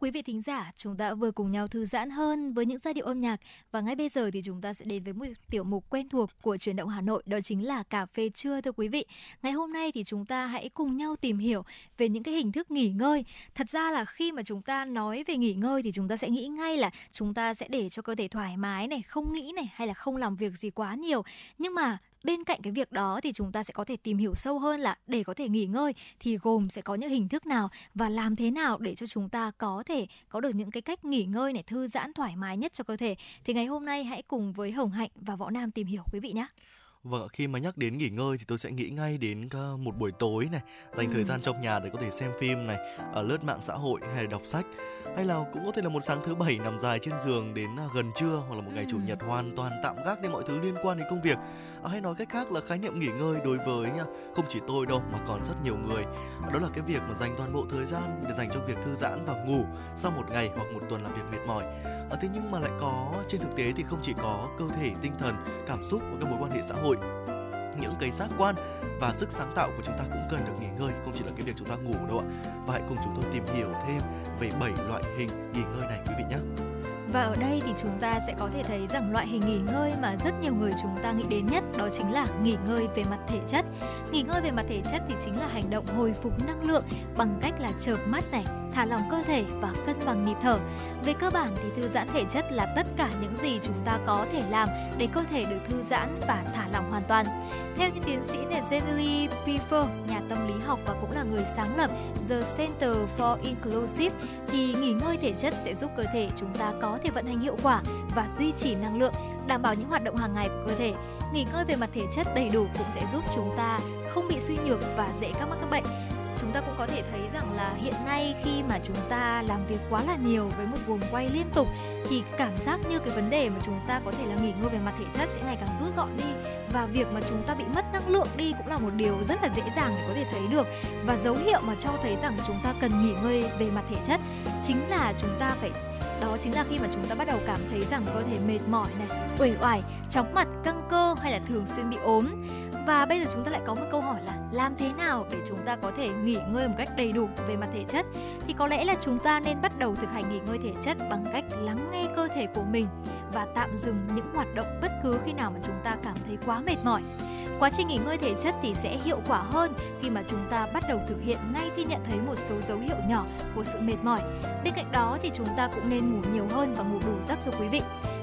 Quý vị thính giả, chúng ta vừa cùng nhau thư giãn hơn với những giai điệu âm nhạc và ngay bây giờ thì chúng ta sẽ đến với một tiểu mục quen thuộc của truyền động Hà Nội đó chính là cà phê trưa thưa quý vị. Ngày hôm nay thì chúng ta hãy cùng nhau tìm hiểu về những cái hình thức nghỉ ngơi. Thật ra là khi mà chúng ta nói về nghỉ ngơi thì chúng ta sẽ nghĩ ngay là chúng ta sẽ để cho cơ thể thoải mái này, không nghĩ này hay là không làm việc gì quá nhiều. Nhưng mà bên cạnh cái việc đó thì chúng ta sẽ có thể tìm hiểu sâu hơn là để có thể nghỉ ngơi thì gồm sẽ có những hình thức nào và làm thế nào để cho chúng ta có thể có được những cái cách nghỉ ngơi này thư giãn thoải mái nhất cho cơ thể thì ngày hôm nay hãy cùng với Hồng Hạnh và Võ Nam tìm hiểu quý vị nhé. Vâng, khi mà nhắc đến nghỉ ngơi thì tôi sẽ nghĩ ngay đến ờ, một buổi tối này, dành Ừ. thời gian trong nhà để có thể xem phim này, ở lướt mạng xã hội hay đọc sách. Hay là cũng có thể là một sáng thứ bảy nằm dài trên giường đến ờ, gần trưa hoặc là một ngày chủ Ừ. nhật hoàn toàn tạm gác đi mọi thứ liên quan đến công việc. À, hay nói cách khác là khái niệm nghỉ ngơi đối với không chỉ tôi đâu mà còn rất nhiều người. Đó là cái việc mà dành toàn bộ thời gian để dành cho việc thư giãn và ngủ sau một ngày hoặc một tuần làm việc mệt mỏi. À, thế nhưng mà lại có trên thực tế thì không chỉ có cơ thể, tinh thần, cảm xúc và các mối quan hệ xã hội những cái giác quan và sức sáng tạo của chúng ta cũng cần được nghỉ ngơi không chỉ là cái việc chúng ta ngủ đâu ạ và hãy cùng chúng tôi tìm hiểu thêm về 7 loại hình nghỉ ngơi này quý vị nhé và ở đây thì chúng ta sẽ có thể thấy rằng loại hình nghỉ ngơi mà rất nhiều người chúng ta nghĩ đến nhất đó chính là nghỉ ngơi về mặt thể chất. Nghỉ ngơi về mặt thể chất thì chính là hành động hồi phục năng lượng bằng cách là chợp mắt này, thả lỏng cơ thể và cân bằng nhịp thở. Về cơ bản thì thư giãn thể chất là tất cả những gì chúng ta có thể làm để cơ thể được thư giãn và thả lỏng hoàn toàn. Theo như tiến sĩ là Zenly Pfeffer, nhà tâm lý học và cũng là người sáng lập The Center for Inclusive thì nghỉ ngơi thể chất sẽ giúp cơ thể chúng ta có thể vận hành hiệu quả và duy trì năng lượng, đảm bảo những hoạt động hàng ngày của cơ thể. Nghỉ ngơi về mặt thể chất đầy đủ cũng sẽ giúp chúng ta không bị suy nhược và dễ các mắc các bệnh. Chúng ta cũng có thể thấy rằng là hiện nay khi mà chúng ta làm việc quá là nhiều với một guồng quay liên tục thì cảm giác như cái vấn đề mà chúng ta có thể là nghỉ ngơi về mặt thể chất sẽ ngày càng rút gọn đi và việc mà chúng ta bị mất năng lượng đi cũng là một điều rất là dễ dàng để có thể thấy được và dấu hiệu mà cho thấy rằng chúng ta cần nghỉ ngơi về mặt thể chất chính là chúng ta phải đó chính là khi mà chúng ta bắt đầu cảm thấy rằng cơ thể mệt mỏi này, uể oải, chóng mặt, căng cơ hay là thường xuyên bị ốm. Và bây giờ chúng ta lại có một câu hỏi là làm thế nào để chúng ta có thể nghỉ ngơi một cách đầy đủ về mặt thể chất? Thì có lẽ là chúng ta nên bắt đầu thực hành nghỉ ngơi thể chất bằng cách lắng nghe cơ thể của mình và tạm dừng những hoạt động bất cứ khi nào mà chúng ta cảm thấy quá mệt mỏi. Quá trình nghỉ ngơi thể chất thì sẽ hiệu quả hơn khi mà chúng ta bắt đầu thực hiện ngay khi nhận thấy một số dấu hiệu nhỏ của sự mệt mỏi. Bên cạnh đó thì chúng ta cũng nên ngủ nhiều hơn và ngủ đủ giấc thưa quý vị.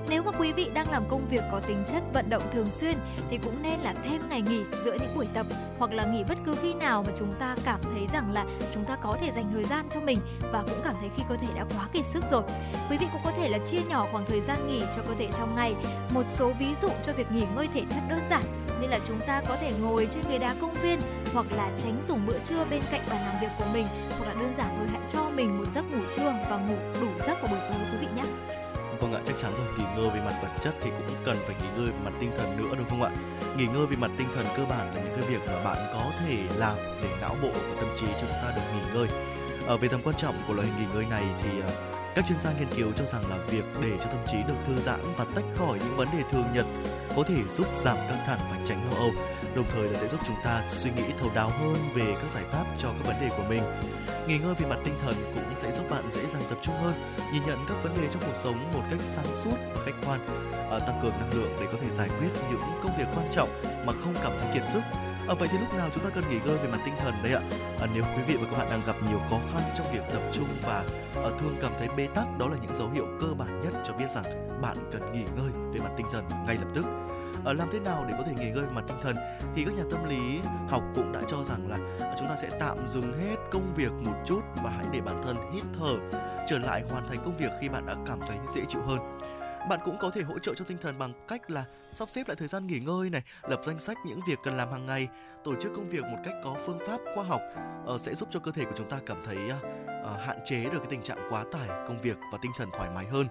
Nếu mà quý vị đang làm công việc có tính chất vận động thường xuyên, thì cũng nên là thêm ngày nghỉ giữa những buổi tập, hoặc là nghỉ bất cứ khi nào mà chúng ta cảm thấy rằng là chúng ta có thể dành thời gian cho mình và cũng cảm thấy khi cơ thể đã quá kiệt sức rồi. Quý vị cũng có thể là chia nhỏ khoảng thời gian nghỉ cho cơ thể trong ngày. Một số ví dụ cho việc nghỉ ngơi thể chất đơn giản như là chúng ta có thể ngồi trên ghế đá công viên, hoặc là tránh dùng bữa trưa bên cạnh bàn làm việc của mình, hoặc là đơn giản thôi hãy cho mình một giấc ngủ trưa và ngủ đủ giấc vào buổi tối, quý vị nhé vâng ạ, chắc chắn rồi, nghỉ ngơi về mặt vật chất thì cũng cần phải nghỉ ngơi về mặt tinh thần nữa, đúng không ạ? Nghỉ ngơi về mặt tinh thần cơ bản là những cái việc mà bạn có thể làm để não bộ và tâm trí chúng ta được nghỉ ngơi. Ở về tầm quan trọng của loại hình nghỉ ngơi này thì ờ, các chuyên gia nghiên cứu cho rằng là việc để cho tâm trí được thư giãn và tách khỏi những vấn đề thường nhật có thể giúp giảm căng thẳng và tránh lo âu đồng thời là sẽ giúp chúng ta suy nghĩ thấu đáo hơn về các giải pháp cho các vấn đề của mình. Nghỉ ngơi về mặt tinh thần cũng sẽ giúp bạn dễ dàng tập trung hơn nhìn nhận các vấn đề trong cuộc sống một cách sáng suốt và khách quan à, tăng cường năng lượng để có thể giải quyết những công việc quan trọng mà không cảm thấy kiệt sức. À, vậy thì lúc nào chúng ta cần nghỉ ngơi về mặt tinh thần đây ạ? À, nếu quý vị và các bạn đang gặp nhiều khó khăn trong việc tập trung và à, thường cảm thấy bế tắc đó là những dấu hiệu cơ bản nhất cho biết rằng bạn cần nghỉ ngơi về mặt tinh thần ngay lập tức à, làm thế nào để có thể nghỉ ngơi về mặt tinh thần? Thì các nhà tâm lý học cũng đã cho rằng là chúng ta sẽ tạm dừng hết công việc một chút và hãy để bản thân hít thở trở lại hoàn thành công việc khi bạn đã cảm thấy dễ chịu hơn. Bạn cũng có thể hỗ trợ cho tinh thần bằng cách là sắp xếp lại thời gian nghỉ ngơi này lập danh sách những việc cần làm hàng ngày tổ chức công việc một cách có phương pháp khoa học uh, sẽ giúp cho cơ thể của chúng ta cảm thấy uh, hạn chế được cái tình trạng quá tải công việc và tinh thần thoải mái hơn.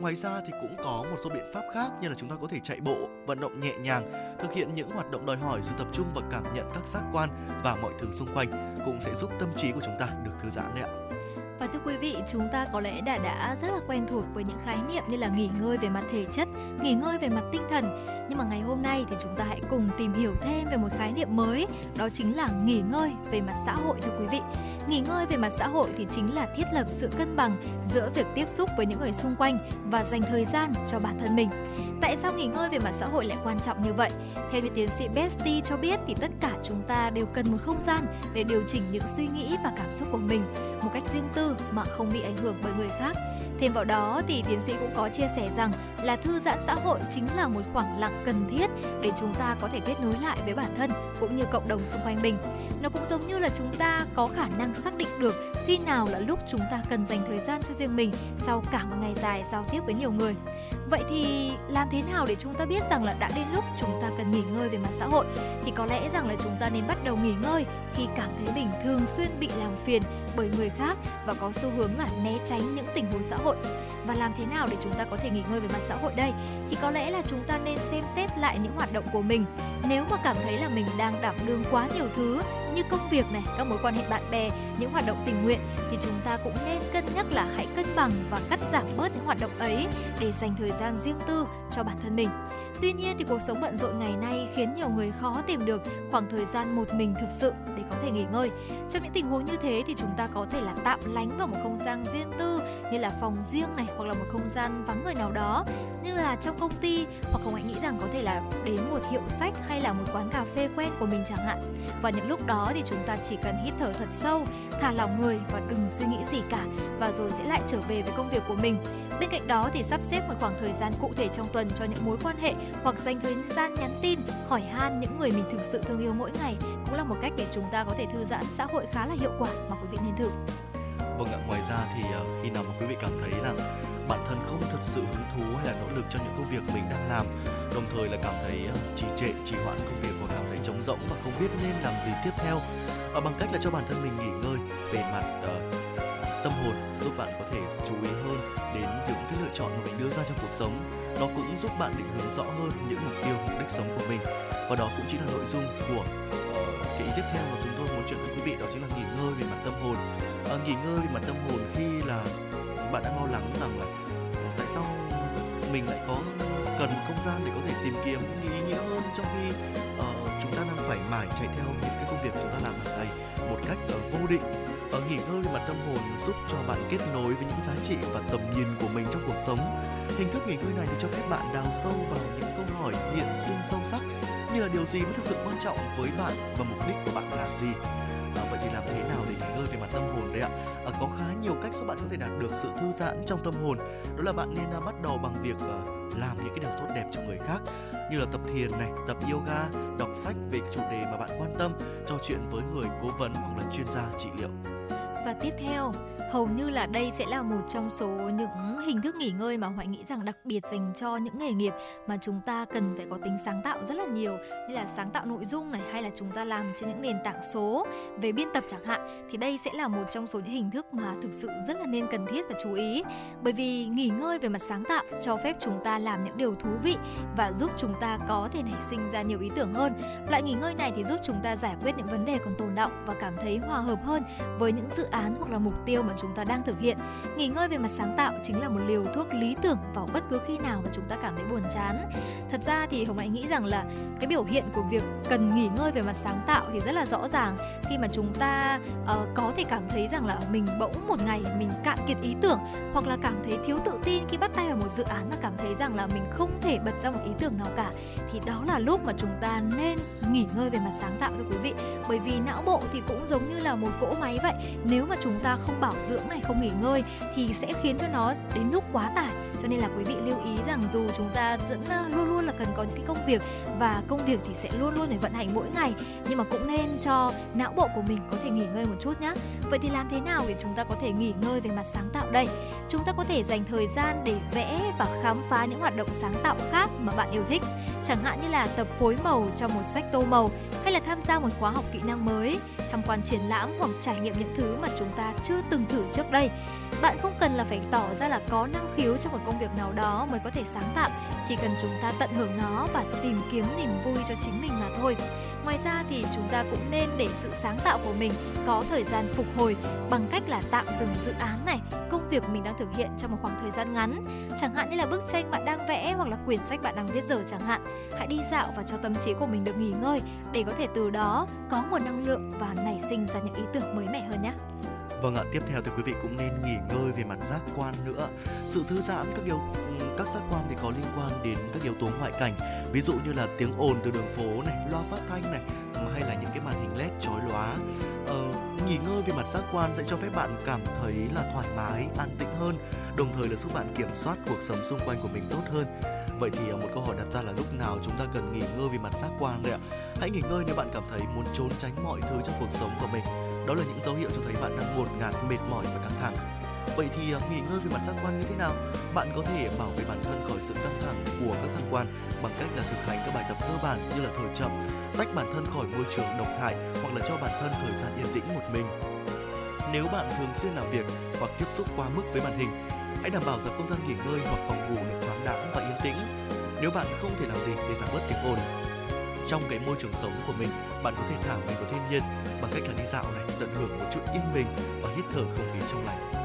Ngoài ra thì cũng có một số biện pháp khác như là chúng ta có thể chạy bộ, vận động nhẹ nhàng, thực hiện những hoạt động đòi hỏi sự tập trung và cảm nhận các giác quan và mọi thứ xung quanh cũng sẽ giúp tâm trí của chúng ta được thư giãn đấy ạ. Và thưa quý vị, chúng ta có lẽ đã đã rất là quen thuộc với những khái niệm như là nghỉ ngơi về mặt thể chất, nghỉ ngơi về mặt tinh thần. Nhưng mà ngày hôm nay thì chúng ta hãy cùng tìm hiểu thêm về một khái niệm mới, đó chính là nghỉ ngơi về mặt xã hội thưa quý vị. Nghỉ ngơi về mặt xã hội thì chính là thiết lập sự cân bằng giữa việc tiếp xúc với những người xung quanh và dành thời gian cho bản thân mình. Tại sao nghỉ ngơi về mặt xã hội lại quan trọng như vậy? Theo như tiến sĩ besti cho biết thì tất cả chúng ta đều cần một không gian để điều chỉnh những suy nghĩ và cảm xúc của mình một cách riêng tư mà không bị ảnh hưởng bởi người khác. Thêm vào đó thì tiến sĩ cũng có chia sẻ rằng là thư giãn xã hội chính là một khoảng lặng cần thiết để chúng ta có thể kết nối lại với bản thân cũng như cộng đồng xung quanh mình. Nó cũng giống như là chúng ta có khả năng xác định được khi nào là lúc chúng ta cần dành thời gian cho riêng mình sau cả một ngày dài giao tiếp với nhiều người. Vậy thì làm thế nào để chúng ta biết rằng là đã đến lúc chúng ta cần nghỉ ngơi về mặt xã hội? Thì có lẽ rằng là chúng ta nên bắt đầu nghỉ ngơi khi cảm thấy mình thường xuyên bị làm phiền bởi người khác và có xu hướng là né tránh những tình huống xã hội. Và làm thế nào để chúng ta có thể nghỉ ngơi về mặt xã hội đây? Thì có lẽ là chúng ta nên xem xét lại những hoạt động của mình. Nếu mà cảm thấy là mình đang đảm đương quá nhiều thứ như công việc này, các mối quan hệ bạn bè, những hoạt động tình nguyện thì chúng ta cũng nên cân nhắc là hãy cân bằng và cắt giảm bớt những hoạt động ấy để dành thời gian riêng tư cho bản thân mình. Tuy nhiên thì cuộc sống bận rộn ngày nay khiến nhiều người khó tìm được khoảng thời gian một mình thực sự để có thể nghỉ ngơi. Trong những tình huống như thế thì chúng ta có thể là tạm lánh vào một không gian riêng tư như là phòng riêng này hoặc là một không gian vắng người nào đó như là trong công ty hoặc không hãy nghĩ rằng có thể là đến một hiệu sách hay là một quán cà phê quen của mình chẳng hạn. Và những lúc đó thì chúng ta chỉ cần hít thở thật sâu, thả lỏng người và đừng suy nghĩ gì cả và rồi sẽ lại trở về với công việc của mình. Bên cạnh đó thì sắp xếp một khoảng thời gian cụ thể trong tuần cho những mối quan hệ hoặc dành thời gian nhắn tin, hỏi han những người mình thực sự thương yêu mỗi ngày cũng là một cách để chúng ta có thể thư giãn xã hội khá là hiệu quả mà quý vị nên thử. Vâng ạ, ngoài ra thì ờ, khi nào mà quý vị cảm thấy là bản thân không thật sự hứng thú hay là nỗ lực cho những công việc mình đang làm, đồng thời là cảm thấy ờ, trì trệ, trì hoãn công việc và cảm thấy trống rỗng và không biết nên làm gì tiếp theo, uh, bằng cách là cho bản thân mình nghỉ ngơi về mặt uh, tâm hồn giúp bạn có thể chú ý hơn đến những cái lựa chọn mà mình đưa ra trong cuộc sống. Nó cũng giúp bạn định hướng rõ hơn những mục tiêu mục đích sống của mình. Và đó cũng chính là nội dung của uh, cái ý tiếp theo mà chúng tôi muốn chuyển với quý vị đó chính là nghỉ ngơi về mặt tâm hồn. Uh, nghỉ ngơi về mặt tâm hồn khi là bạn đang lo lắng rằng là uh, tại sao mình lại có cần không gian để có thể tìm kiếm những ý nghĩa hơn trong khi uh, chúng ta đang phải mải chạy theo những cái công việc chúng ta làm hàng ngày một cách uh, vô định? Ở nghỉ ngơi về mặt tâm hồn giúp cho bạn kết nối với những giá trị và tầm nhìn của mình trong cuộc sống. Hình thức nghỉ ngơi này thì cho phép bạn đào sâu vào những câu hỏi, hiện, xuyên sâu sắc như là điều gì mới thực sự quan trọng với bạn và mục đích của bạn là gì. Thì làm thế nào để nghỉ ngơi về mặt tâm hồn đấy ạ? À, có khá nhiều cách giúp bạn có thể đạt được sự thư giãn trong tâm hồn. Đó là bạn nên à, bắt đầu bằng việc ờ, làm những cái điều tốt đẹp cho người khác như là tập thiền này, tập yoga, đọc sách về chủ đề mà bạn quan tâm, trò chuyện với người cố vấn hoặc là chuyên gia trị liệu. Và tiếp theo, hầu như là đây sẽ là một trong số những hình thức nghỉ ngơi mà Hoài nghĩ rằng đặc biệt dành cho những nghề nghiệp mà chúng ta cần phải có tính sáng tạo rất là nhiều, như là sáng tạo nội dung này, hay là chúng ta làm trên những nền tảng số về biên tập chẳng hạn. Thì đây sẽ là một trong số những hình thức mà thực sự rất là nên cần thiết và chú ý. Bởi vì nghỉ ngơi về mặt sáng tạo cho phép chúng ta làm những điều thú vị và giúp chúng ta có thể nảy sinh ra nhiều ý tưởng hơn. Loại nghỉ ngơi này thì giúp chúng ta giải quyết những vấn đề còn tồn động và cảm thấy hòa hợp hơn với những dự án hoặc là mục tiêu mà chúng chúng ta đang thực hiện. Nghỉ ngơi về mặt sáng tạo chính là một liều thuốc lý tưởng vào bất cứ khi nào mà chúng ta cảm thấy buồn chán. Thật ra thì Hồng Hạnh nghĩ rằng là cái biểu hiện của việc cần nghỉ ngơi về mặt sáng tạo thì rất là rõ ràng khi mà chúng ta uh, có thể cảm thấy rằng là mình bỗng một ngày mình cạn kiệt ý tưởng hoặc là cảm thấy thiếu tự tin khi bắt tay vào một dự án và cảm thấy rằng là mình không thể bật ra một ý tưởng nào cả thì đó là lúc mà chúng ta nên nghỉ ngơi về mặt sáng tạo thưa quý vị bởi vì não bộ thì cũng giống như là một cỗ máy vậy nếu mà chúng ta không bảo dưỡng này không nghỉ ngơi thì sẽ khiến cho nó đến lúc quá tải cho nên là quý vị lưu ý rằng dù chúng ta vẫn ờ, luôn luôn là cần có những cái công việc và công việc thì sẽ luôn luôn phải vận hành mỗi ngày. Nhưng mà cũng nên cho não bộ của mình có thể nghỉ ngơi một chút nhé vậy thì làm thế nào để chúng ta có thể nghỉ ngơi về mặt sáng tạo đây? Chúng ta có thể dành thời gian để vẽ và khám phá những hoạt động sáng tạo khác mà bạn yêu thích. Chẳng hạn như là tập phối màu trong một sách tô màu hay là tham gia một khóa học kỹ năng mới, tham quan triển lãm hoặc trải nghiệm những thứ mà chúng ta chưa từng thử trước đây. Bạn không cần là phải tỏ ra là có năng khiếu trong một công việc nào đó mới có thể sáng tạo, chỉ cần chúng ta tận hưởng nó và tìm kiếm niềm vui cho chính mình mà thôi. Ngoài ra thì chúng ta cũng nên để sự sáng tạo của mình có thời gian phục hồi bằng cách là tạm dừng dự án này, công việc mình đang thực hiện trong một khoảng thời gian ngắn. Chẳng hạn như là bức tranh bạn đang vẽ hoặc là quyển sách bạn đang viết giờ chẳng hạn. Hãy đi dạo và cho tâm trí của mình được nghỉ ngơi để có thể từ đó có nguồn năng lượng và nảy sinh ra những ý tưởng mới mẻ hơn nhé. Vâng ạ, tiếp theo thì quý vị cũng nên nghỉ ngơi về mặt giác quan nữa. Sự thư giãn các điều các giác quan thì có liên quan đến các yếu tố ngoại cảnh, ví dụ như là tiếng ồn từ đường phố này, loa phát thanh này, hay là những cái màn hình led chói lóa. Ờ, nghỉ ngơi về mặt giác quan sẽ cho phép bạn cảm thấy là thoải mái, an tĩnh hơn, đồng thời là giúp bạn kiểm soát cuộc sống xung quanh của mình tốt hơn. Vậy thì ờ, một câu hỏi đặt ra là lúc nào chúng ta cần nghỉ ngơi về mặt giác quan đấy ạ? Hãy nghỉ ngơi nếu bạn cảm thấy muốn trốn tránh mọi thứ trong cuộc sống của mình. Đó là những dấu hiệu cho thấy bạn đang ngột ngạt, mệt mỏi và căng thẳng. Vậy thì ờ, nghỉ ngơi về mặt giác quan như thế nào? Bạn có thể bảo vệ bản thân khỏi sự căng thẳng của các giác quan bằng cách là thực hành các bài tập cơ bản như là thở chậm, tách bản thân khỏi môi trường độc hại hoặc là cho bản thân thời gian yên tĩnh một mình. Nếu bạn thường xuyên làm việc hoặc tiếp xúc quá mức với màn hình, hãy đảm bảo rằng không gian nghỉ ngơi hoặc phòng ngủ được thoáng đãng và yên tĩnh. Nếu bạn không thể làm gì để giảm bớt tiếng ồn, trong cái môi trường sống của mình, bạn có thể thả mình vào thiên nhiên bằng cách là đi dạo này, tận hưởng một chút yên bình và hít thở không khí trong lành.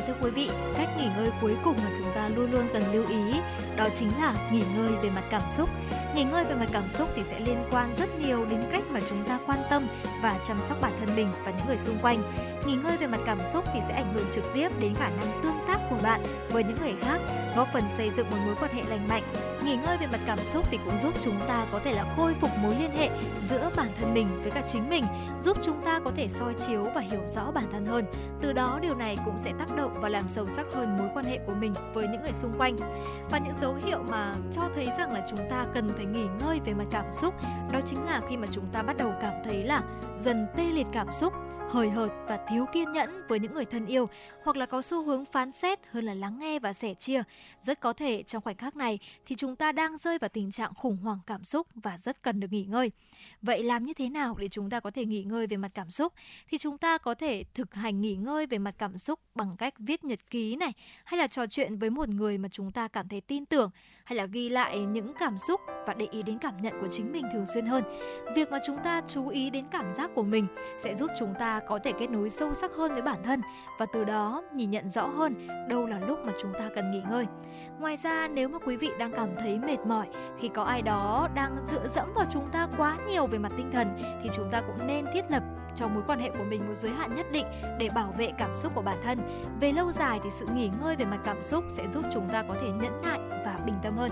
Và thưa quý vị, cách nghỉ ngơi cuối cùng mà chúng ta luôn luôn cần lưu ý đó chính là nghỉ ngơi về mặt cảm xúc. Nghỉ ngơi về mặt cảm xúc thì sẽ liên quan rất nhiều đến cách mà chúng ta quan tâm và chăm sóc bản thân mình và những người xung quanh. Nghỉ ngơi về mặt cảm xúc thì sẽ ảnh hưởng trực tiếp đến khả năng tương tác của bạn với những người khác, góp phần xây dựng một mối quan hệ lành mạnh. Nghỉ ngơi về mặt cảm xúc thì cũng giúp chúng ta có thể là khôi phục mối liên hệ giữa bản thân mình với cả chính mình, giúp chúng ta có thể soi chiếu và hiểu rõ bản thân hơn. Từ đó điều này cũng sẽ tác động và làm sâu sắc hơn mối quan hệ của mình với những người xung quanh. Và những dấu hiệu mà cho thấy rằng là chúng ta cần phải nghỉ ngơi về mặt cảm xúc, đó chính là khi mà chúng ta bắt đầu cảm thấy là dần tê liệt cảm xúc hời hợt và thiếu kiên nhẫn với những người thân yêu, hoặc là có xu hướng phán xét hơn là lắng nghe và sẻ chia. Rất có thể trong khoảnh khắc này thì chúng ta đang rơi vào tình trạng khủng hoảng cảm xúc và rất cần được nghỉ ngơi. Vậy làm như thế nào để chúng ta có thể nghỉ ngơi về mặt cảm xúc? Thì chúng ta có thể thực hành nghỉ ngơi về mặt cảm xúc bằng cách viết nhật ký này, hay là trò chuyện với một người mà chúng ta cảm thấy tin tưởng, hay là ghi lại những cảm xúc và để ý đến cảm nhận của chính mình thường xuyên hơn. Việc mà chúng ta chú ý đến cảm giác của mình sẽ giúp chúng ta có thể kết nối sâu sắc hơn với bản thân và từ đó nhìn nhận rõ hơn đâu là lúc mà chúng ta cần nghỉ ngơi. Ngoài ra, nếu mà quý vị đang cảm thấy mệt mỏi khi có ai đó đang dựa dẫm vào chúng ta quá nhiều nhiều về mặt tinh thần thì chúng ta cũng nên thiết lập cho mối quan hệ của mình một giới hạn nhất định để bảo vệ cảm xúc của bản thân. Về lâu dài thì sự nghỉ ngơi về mặt cảm xúc sẽ giúp chúng ta có thể nhẫn nại và bình tâm hơn.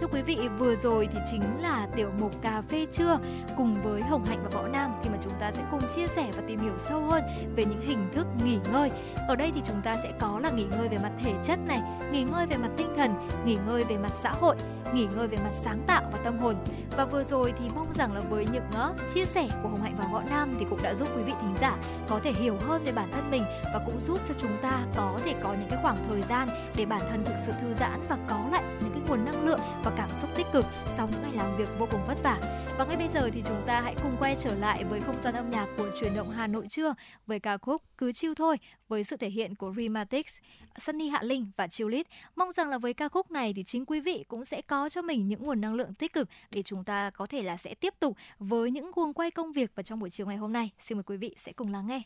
Thưa quý vị, vừa rồi thì chính là tiểu mục cà phê trưa cùng với Hồng Hạnh và Võ Nam khi mà chúng ta sẽ cùng chia sẻ và tìm hiểu sâu hơn về những hình thức nghỉ ngơi. Ở đây thì chúng ta sẽ có là nghỉ ngơi về mặt thể chất này, nghỉ ngơi về mặt tinh thần, nghỉ ngơi về mặt xã hội, nghỉ ngơi về mặt sáng tạo và tâm hồn. Và vừa rồi thì mong rằng là với những uh, chia sẻ của Hồng Hạnh và Võ Nam thì cũng đã giúp quý vị thính giả có thể hiểu hơn về bản thân mình và cũng giúp cho chúng ta có thể có những cái khoảng thời gian để bản thân thực sự thư giãn và có lại những cái nguồn năng lượng và cảm xúc tích cực sau những ngày làm việc vô cùng vất vả. Và ngay bây giờ thì chúng ta hãy cùng quay trở lại với không gian âm nhạc của truyền động Hà Nội trưa với ca khúc Cứ chiêu thôi với sự thể hiện của Rheumatics, Sunny Hạ Linh và Chillit. Mong rằng là với ca khúc này thì chính quý vị cũng sẽ có cho mình những nguồn năng lượng tích cực để chúng ta có thể là sẽ tiếp tục với những guồng quay công việc và trong buổi chiều ngày hôm nay. Xin mời quý vị sẽ cùng lắng nghe.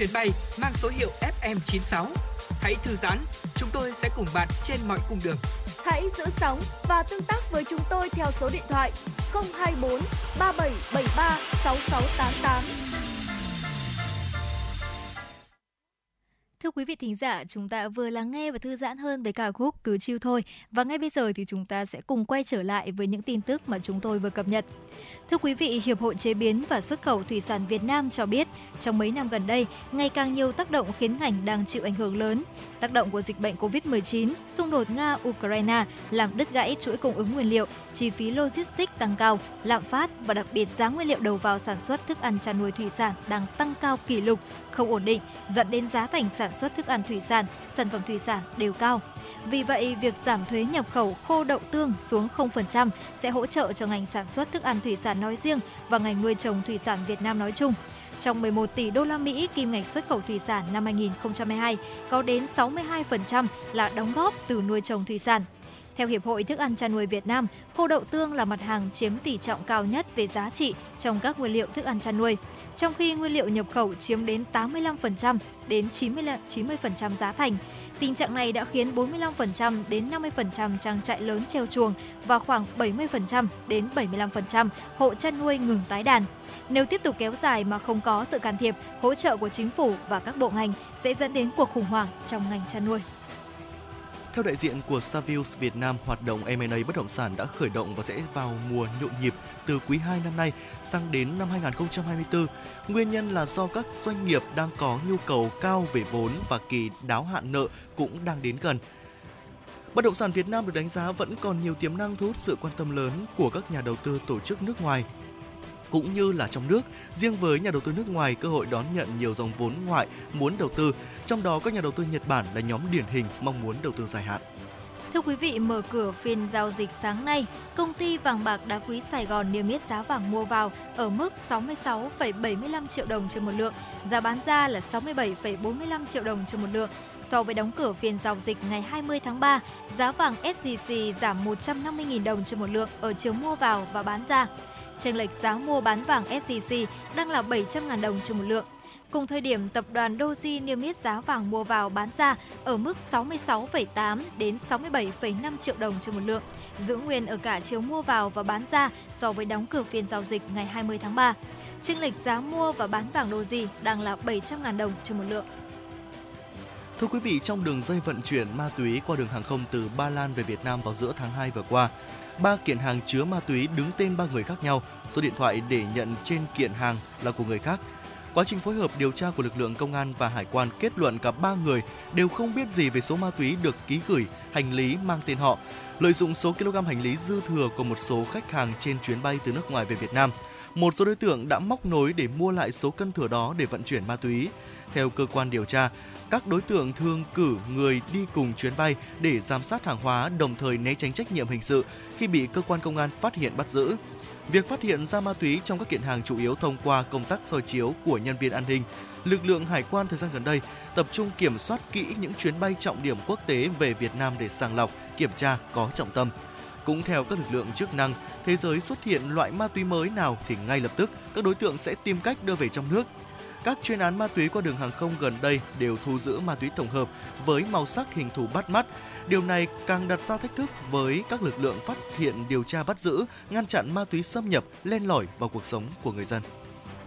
Chuyến bay mang số hiệu FM96. Hãy thư giãn, chúng tôi sẽ cùng bạn trên mọi cung đường. Hãy giữ sóng và tương tác với chúng tôi theo số điện thoại 024 3773 6688. Thưa quý vị thính giả, chúng ta vừa lắng nghe và thư giãn hơn với ca khúc Cứ chiêu thôi. Và ngay bây giờ thì chúng ta sẽ cùng quay trở lại với những tin tức mà chúng tôi vừa cập nhật. Thưa quý vị, Hiệp hội Chế biến và Xuất khẩu Thủy sản Việt Nam cho biết, trong mấy năm gần đây, ngày càng nhiều tác động khiến ngành đang chịu ảnh hưởng lớn. Tác động của dịch bệnh COVID-19, xung đột Nga-Ukraine làm đứt gãy chuỗi cung ứng nguyên liệu, chi phí logistics tăng cao, lạm phát và đặc biệt giá nguyên liệu đầu vào sản xuất thức ăn chăn nuôi thủy sản đang tăng cao kỷ lục, không ổn định, dẫn đến giá thành sản xuất thức ăn thủy sản, sản phẩm thủy sản đều cao. Vì vậy, việc giảm thuế nhập khẩu khô đậu tương xuống 0% sẽ hỗ trợ cho ngành sản xuất thức ăn thủy sản nói riêng và ngành nuôi trồng thủy sản Việt Nam nói chung. Trong 11 tỷ đô la Mỹ kim ngạch xuất khẩu thủy sản năm 2022, có đến 62% là đóng góp từ nuôi trồng thủy sản. Theo Hiệp hội Thức ăn chăn nuôi Việt Nam, khô đậu tương là mặt hàng chiếm tỷ trọng cao nhất về giá trị trong các nguyên liệu thức ăn chăn nuôi, trong khi nguyên liệu nhập khẩu chiếm đến 85% đến 90% giá thành. Tình trạng này đã khiến 45% đến 50% trang trại lớn treo chuồng và khoảng 70% đến 75% hộ chăn nuôi ngừng tái đàn. Nếu tiếp tục kéo dài mà không có sự can thiệp, hỗ trợ của chính phủ và các bộ ngành sẽ dẫn đến cuộc khủng hoảng trong ngành chăn nuôi. Theo đại diện của Savills Việt Nam, hoạt động M&A bất động sản đã khởi động và sẽ vào mùa nhộn nhịp từ quý 2 năm nay sang đến năm 2024. Nguyên nhân là do các doanh nghiệp đang có nhu cầu cao về vốn và kỳ đáo hạn nợ cũng đang đến gần. Bất động sản Việt Nam được đánh giá vẫn còn nhiều tiềm năng thu hút sự quan tâm lớn của các nhà đầu tư tổ chức nước ngoài cũng như là trong nước. Riêng với nhà đầu tư nước ngoài, cơ hội đón nhận nhiều dòng vốn ngoại muốn đầu tư, trong đó các nhà đầu tư Nhật Bản là nhóm điển hình mong muốn đầu tư dài hạn. Thưa quý vị, mở cửa phiên giao dịch sáng nay, công ty vàng bạc đá quý Sài Gòn niêm yết giá vàng mua vào ở mức 66,75 triệu đồng trên một lượng, giá bán ra là 67,45 triệu đồng trên một lượng. So với đóng cửa phiên giao dịch ngày 20 tháng 3, giá vàng SJC giảm 150.000 đồng trên một lượng ở chiều mua vào và bán ra. Chênh lệch giá mua bán vàng SJC đang là 700.000 đồng trên một lượng. Cùng thời điểm, tập đoàn Doji niêm yết giá vàng mua vào bán ra ở mức 66,8 đến 67,5 triệu đồng trên một lượng, giữ nguyên ở cả chiều mua vào và bán ra so với đóng cửa phiên giao dịch ngày 20 tháng 3. Chênh lệch giá mua và bán vàng Doji đang là 700.000 đồng trên một lượng. Thưa quý vị, trong đường dây vận chuyển ma túy qua đường hàng không từ Ba Lan về Việt Nam vào giữa tháng 2 vừa qua, ba kiện hàng chứa ma túy đứng tên ba người khác nhau, số điện thoại để nhận trên kiện hàng là của người khác. Quá trình phối hợp điều tra của lực lượng công an và hải quan kết luận cả ba người đều không biết gì về số ma túy được ký gửi, hành lý mang tên họ, lợi dụng số kg hành lý dư thừa của một số khách hàng trên chuyến bay từ nước ngoài về Việt Nam. Một số đối tượng đã móc nối để mua lại số cân thừa đó để vận chuyển ma túy. Theo cơ quan điều tra, các đối tượng thường cử người đi cùng chuyến bay để giám sát hàng hóa đồng thời né tránh trách nhiệm hình sự khi bị cơ quan công an phát hiện bắt giữ. Việc phát hiện ra ma túy trong các kiện hàng chủ yếu thông qua công tác soi chiếu của nhân viên an ninh. Lực lượng hải quan thời gian gần đây tập trung kiểm soát kỹ những chuyến bay trọng điểm quốc tế về Việt Nam để sàng lọc, kiểm tra có trọng tâm. Cũng theo các lực lượng chức năng, thế giới xuất hiện loại ma túy mới nào thì ngay lập tức các đối tượng sẽ tìm cách đưa về trong nước. Các chuyên án ma túy qua đường hàng không gần đây đều thu giữ ma túy tổng hợp với màu sắc hình thù bắt mắt. Điều này càng đặt ra thách thức với các lực lượng phát hiện điều tra bắt giữ, ngăn chặn ma túy xâm nhập, len lỏi vào cuộc sống của người dân.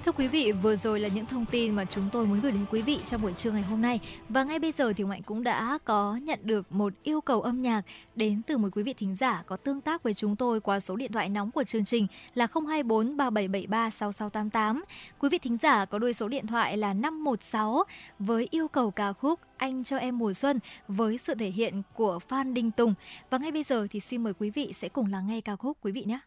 Thưa quý vị, vừa rồi là những thông tin mà chúng tôi muốn gửi đến quý vị trong buổi trưa ngày hôm nay. Và ngay bây giờ thì Mạnh cũng đã có nhận được một yêu cầu âm nhạc đến từ một quý vị thính giả có tương tác với chúng tôi qua số điện thoại nóng của chương trình là 024 3773 6688. Quý vị thính giả có đuôi số điện thoại là 516 với yêu cầu ca khúc Anh cho em mùa xuân với sự thể hiện của Phan Đình Tùng. Và ngay bây giờ thì xin mời quý vị sẽ cùng lắng nghe ca khúc quý vị nhé.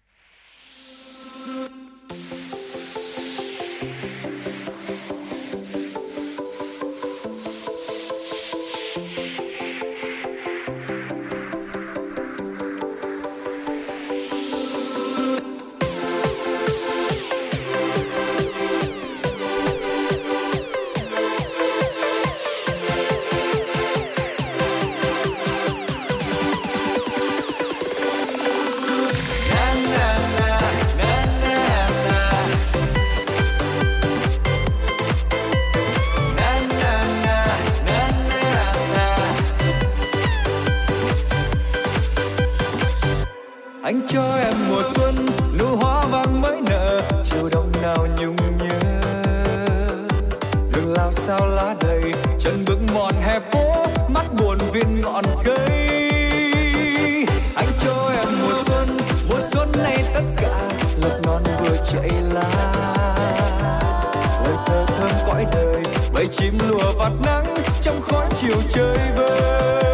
Bầy chim lùa vạt nắng trong khói chiều chơi vơi.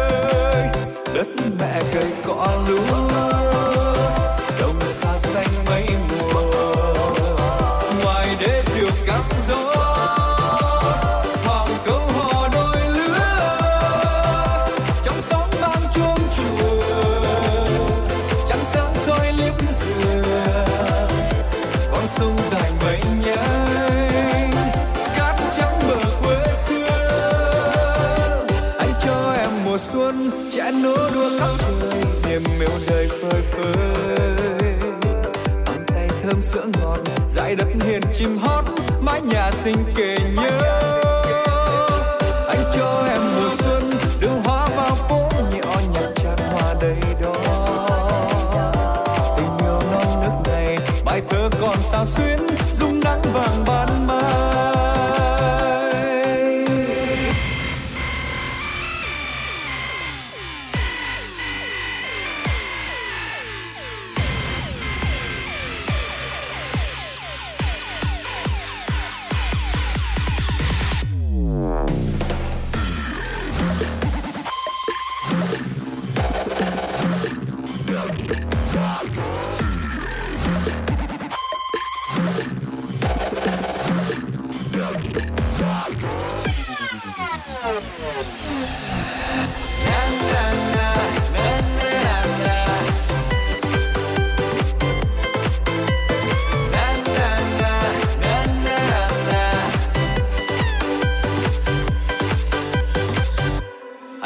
Đất hiền chim hót mái nhà xinh kế.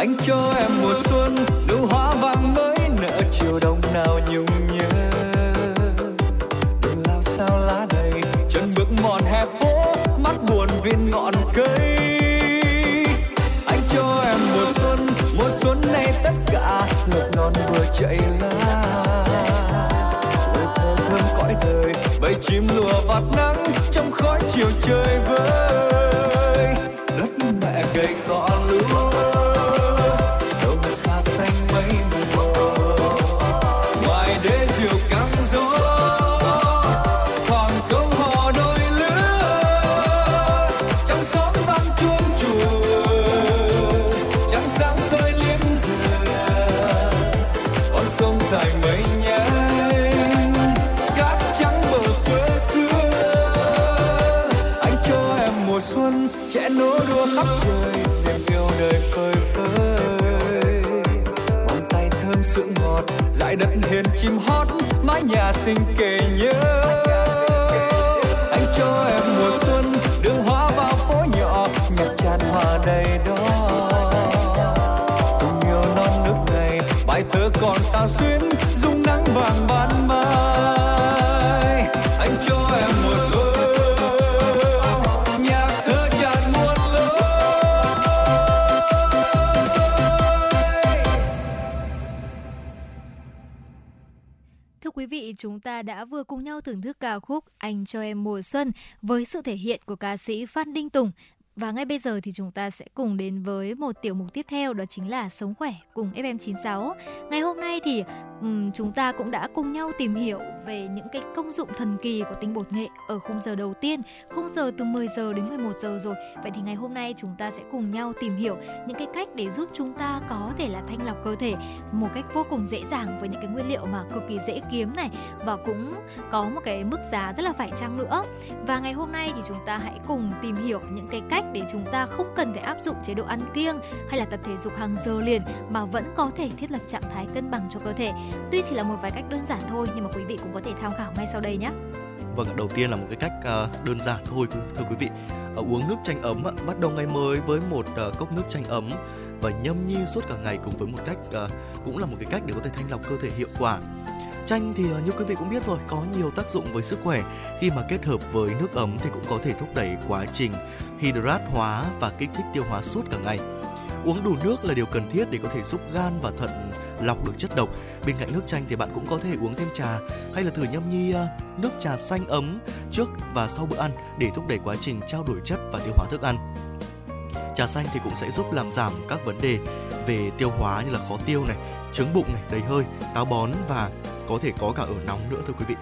Anh cho em mùa xuân nụ hoa vàng mới nở chiều đông nào nhung nhớ. Đường lao sao lá đầy, chân bước mòn hè phố, mắt buồn viên ngọn cây. Anh cho em mùa xuân mùa xuân này tất cả ngọt non vừa chạy lá. Ôi thơ thơm cõi đời, bầy chim lùa vạt nắng. Ngọt đất hiền chim hót, mái nhà xinh kề nhớ. Anh cho em mùa xuân, đường hoa vào phố nhỏ nhạc tràn hoa đầy đó. Cùng yêu non nước này, bài thơ còn sao xuyến. Chúng ta đã vừa cùng nhau thưởng thức ca khúc Anh cho em mùa xuân với sự thể hiện của ca sĩ Phan Đinh Tùng. Và ngay bây giờ thì chúng ta sẽ cùng đến với một tiểu mục tiếp theo đó chính là Sống khỏe cùng FM96. Ngày hôm nay thì um, chúng ta cũng đã cùng nhau tìm hiểu về những cái công dụng thần kỳ của tinh bột nghệ ở khung giờ đầu tiên, khung giờ từ 10 giờ đến 11 giờ rồi. Vậy thì ngày hôm nay chúng ta sẽ cùng nhau tìm hiểu những cái cách để giúp chúng ta có thể là thanh lọc cơ thể một cách vô cùng dễ dàng với những cái nguyên liệu mà cực kỳ dễ kiếm này và cũng có một cái mức giá rất là phải chăng nữa. Và ngày hôm nay thì chúng ta hãy cùng tìm hiểu những cái cách để chúng ta không cần phải áp dụng chế độ ăn kiêng hay là tập thể dục hàng giờ liền mà vẫn có thể thiết lập trạng thái cân bằng cho cơ thể. Tuy chỉ là một vài cách đơn giản thôi nhưng mà quý vị cũng có thể tham khảo ngay sau đây nhé. Vâng, đầu tiên là một cái cách ờ, đơn giản thôi thưa quý vị. Ờ, uống nước chanh ấm bắt đầu ngày mới với một ờ, cốc nước chanh ấm và nhâm nhi suốt cả ngày cùng với một cách cũng là một cái cách để có thể thanh lọc cơ thể hiệu quả. Chanh thì à, như quý vị cũng biết rồi có nhiều tác dụng với sức khỏe khi mà kết hợp với nước ấm thì cũng có thể thúc đẩy quá trình hydrat hóa và kích thích tiêu hóa suốt cả ngày. Uống đủ nước là điều cần thiết để có thể giúp gan và thận lọc được chất độc. Bên cạnh nước chanh thì bạn cũng có thể uống thêm trà hay là thử nhâm nhi à, nước trà xanh ấm trước và sau bữa ăn để thúc đẩy quá trình trao đổi chất và tiêu hóa thức ăn. Trà xanh thì cũng sẽ giúp làm giảm các vấn đề về tiêu hóa như là khó tiêu này, trướng bụng này, đầy hơi, táo bón và có thể có cả ở nóng nữa thưa quý vị.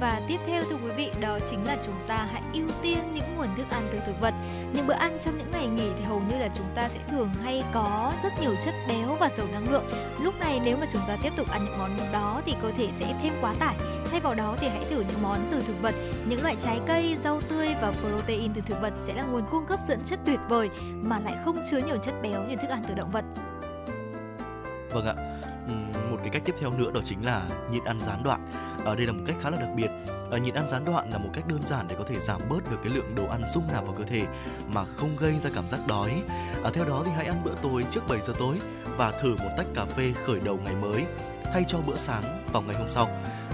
Và tiếp theo thưa quý vị, đó chính là chúng ta hãy ưu tiên những nguồn thức ăn từ thực vật. Những bữa ăn trong những ngày nghỉ thì hầu như là chúng ta sẽ thường hay có rất nhiều chất béo và giàu năng lượng. Lúc này nếu mà chúng ta tiếp tục ăn những món đó thì cơ thể sẽ thêm quá tải. Thay vào đó thì hãy thử những món từ thực vật, những loại trái cây, rau tươi và protein từ thực vật sẽ là nguồn cung cấp dưỡng chất tuyệt vời mà lại không chứa nhiều chất béo như thức ăn từ động vật. Vâng ạ. Một cái cách tiếp theo nữa đó chính là nhịn ăn gián đoạn. Ở đây là một cách khá là đặc biệt. Ở nhịn ăn gián đoạn là một cách đơn giản để có thể giảm bớt được cái lượng đồ ăn dung nạp vào cơ thể mà không gây ra cảm giác đói. À, theo đó thì hãy ăn bữa tối trước 7 giờ tối và thử một tách cà phê khởi đầu ngày mới thay cho bữa sáng vào ngày hôm sau.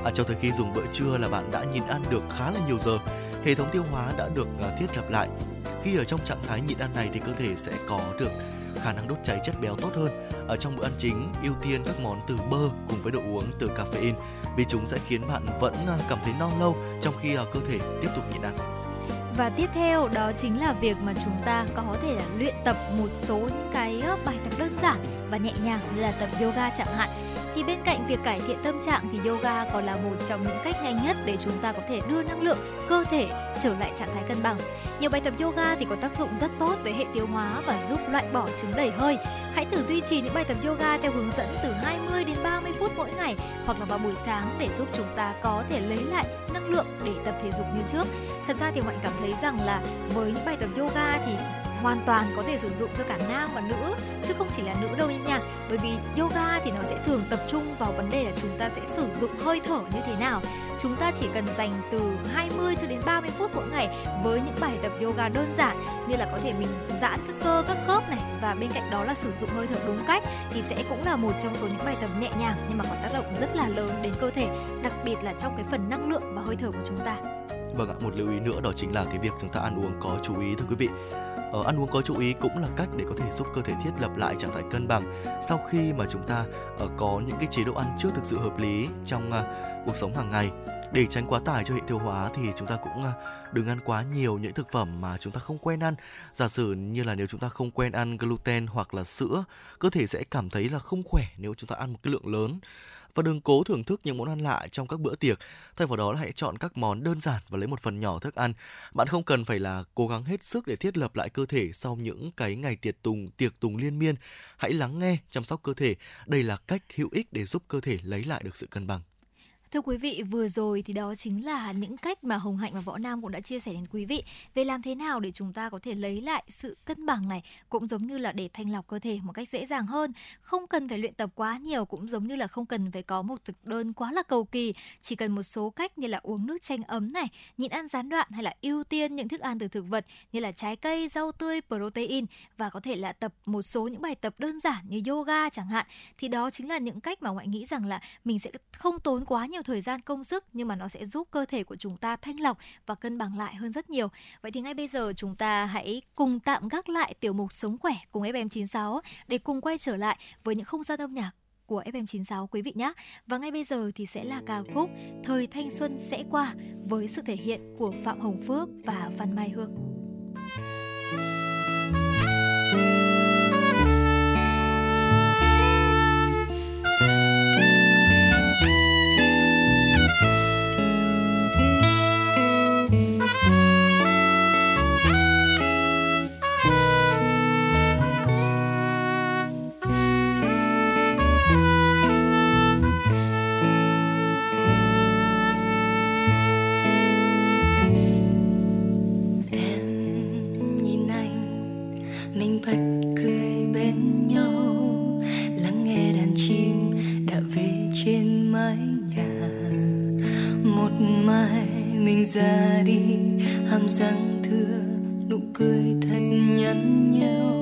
À, trong thời kỳ dùng bữa trưa là bạn đã nhịn ăn được khá là nhiều giờ. Hệ thống tiêu hóa đã được thiết lập lại. Khi ở trong trạng thái nhịn ăn này thì cơ thể sẽ có được khả năng đốt cháy chất béo tốt hơn. Ở trong bữa ăn chính, ưu tiên các món từ bơ cùng với đồ uống từ caffeine vì chúng sẽ khiến bạn vẫn à, cảm thấy no lâu trong khi à, cơ thể tiếp tục nhịn ăn. Và tiếp theo đó chính là việc mà chúng ta có thể là luyện tập một số những cái bài tập đơn giản và nhẹ nhàng như là tập yoga chẳng hạn. Thì bên cạnh việc cải thiện tâm trạng thì yoga còn là một trong những cách nhanh nhất để chúng ta có thể đưa năng lượng cơ thể trở lại trạng thái cân bằng. Nhiều bài tập yoga thì có tác dụng rất tốt với hệ tiêu hóa và giúp loại bỏ chứng đầy hơi. Hãy thử duy trì những bài tập yoga theo hướng dẫn từ 20 đến 30 phút mỗi ngày hoặc là vào buổi sáng để giúp chúng ta có thể lấy lại năng lượng để tập thể dục như trước. Thật ra thì Hoạnh cảm thấy rằng là với những bài tập yoga thì hoàn toàn có thể sử dụng cho cả nam và nữ chứ không chỉ là nữ đâu nha. Bởi vì yoga thì nó sẽ thường tập trung vào vấn đề là chúng ta sẽ sử dụng hơi thở như thế nào. Chúng ta chỉ cần dành từ 20 cho đến 30 phút mỗi ngày với những bài tập yoga đơn giản như là có thể mình giãn các cơ các khớp này và bên cạnh đó là sử dụng hơi thở đúng cách thì sẽ cũng là một trong số những bài tập nhẹ nhàng nhưng mà có tác động rất là lớn đến cơ thể đặc biệt là trong cái phần năng lượng và hơi thở của chúng ta. Vâng ạ, một lưu ý nữa đó chính là cái việc chúng ta ăn uống có chú ý thưa quý vị ở ăn uống có chú ý cũng là cách để có thể giúp cơ thể thiết lập lại trạng thái cân bằng sau khi mà chúng ta ờ, có những cái chế độ ăn chưa thực sự hợp lý trong ờ, cuộc sống hàng ngày. Để tránh quá tải cho hệ tiêu hóa thì chúng ta cũng đừng ăn quá nhiều những thực phẩm mà chúng ta không quen ăn. Giả sử như là nếu chúng ta không quen ăn gluten hoặc là sữa, cơ thể sẽ cảm thấy là không khỏe nếu chúng ta ăn một cái lượng lớn và đừng cố thưởng thức những món ăn lạ trong các bữa tiệc. Thay vào đó là hãy chọn các món đơn giản và lấy một phần nhỏ thức ăn. Bạn không cần phải là cố gắng hết sức để thiết lập lại cơ thể sau những cái ngày tiệc tùng tiệc tùng liên miên. Hãy lắng nghe, chăm sóc cơ thể. Đây là cách hữu ích để giúp cơ thể lấy lại được sự cân bằng. Thưa quý vị, vừa rồi thì đó chính là những cách mà Hồng Hạnh và Võ Nam cũng đã chia sẻ đến quý vị về làm thế nào để chúng ta có thể lấy lại sự cân bằng này, cũng giống như là để thanh lọc cơ thể một cách dễ dàng hơn. Không cần phải luyện tập quá nhiều, cũng giống như là không cần phải có một thực đơn quá là cầu kỳ, chỉ cần một số cách như là uống nước chanh ấm này, nhịn ăn gián đoạn hay là ưu tiên những thức ăn từ thực vật như là trái cây, rau tươi, protein và có thể là tập một số những bài tập đơn giản như yoga chẳng hạn. Thì đó chính là những cách mà ngoại nghĩ rằng là mình sẽ không tốn quá nhiều nhiều thời gian, công sức, nhưng mà nó sẽ giúp cơ thể của chúng ta thanh lọc và cân bằng lại hơn rất nhiều. Vậy thì ngay bây giờ chúng ta hãy cùng tạm gác lại tiểu mục sống khỏe cùng FM96 để cùng quay trở lại với những không gian âm nhạc của FM96 quý vị nhé. Và ngay bây giờ thì sẽ là ca khúc Thời thanh xuân sẽ qua với sự thể hiện của Phạm Hồng Phước và Văn Mai Hương. Ra đi hàm răng thưa nụ cười thật nhắn nhau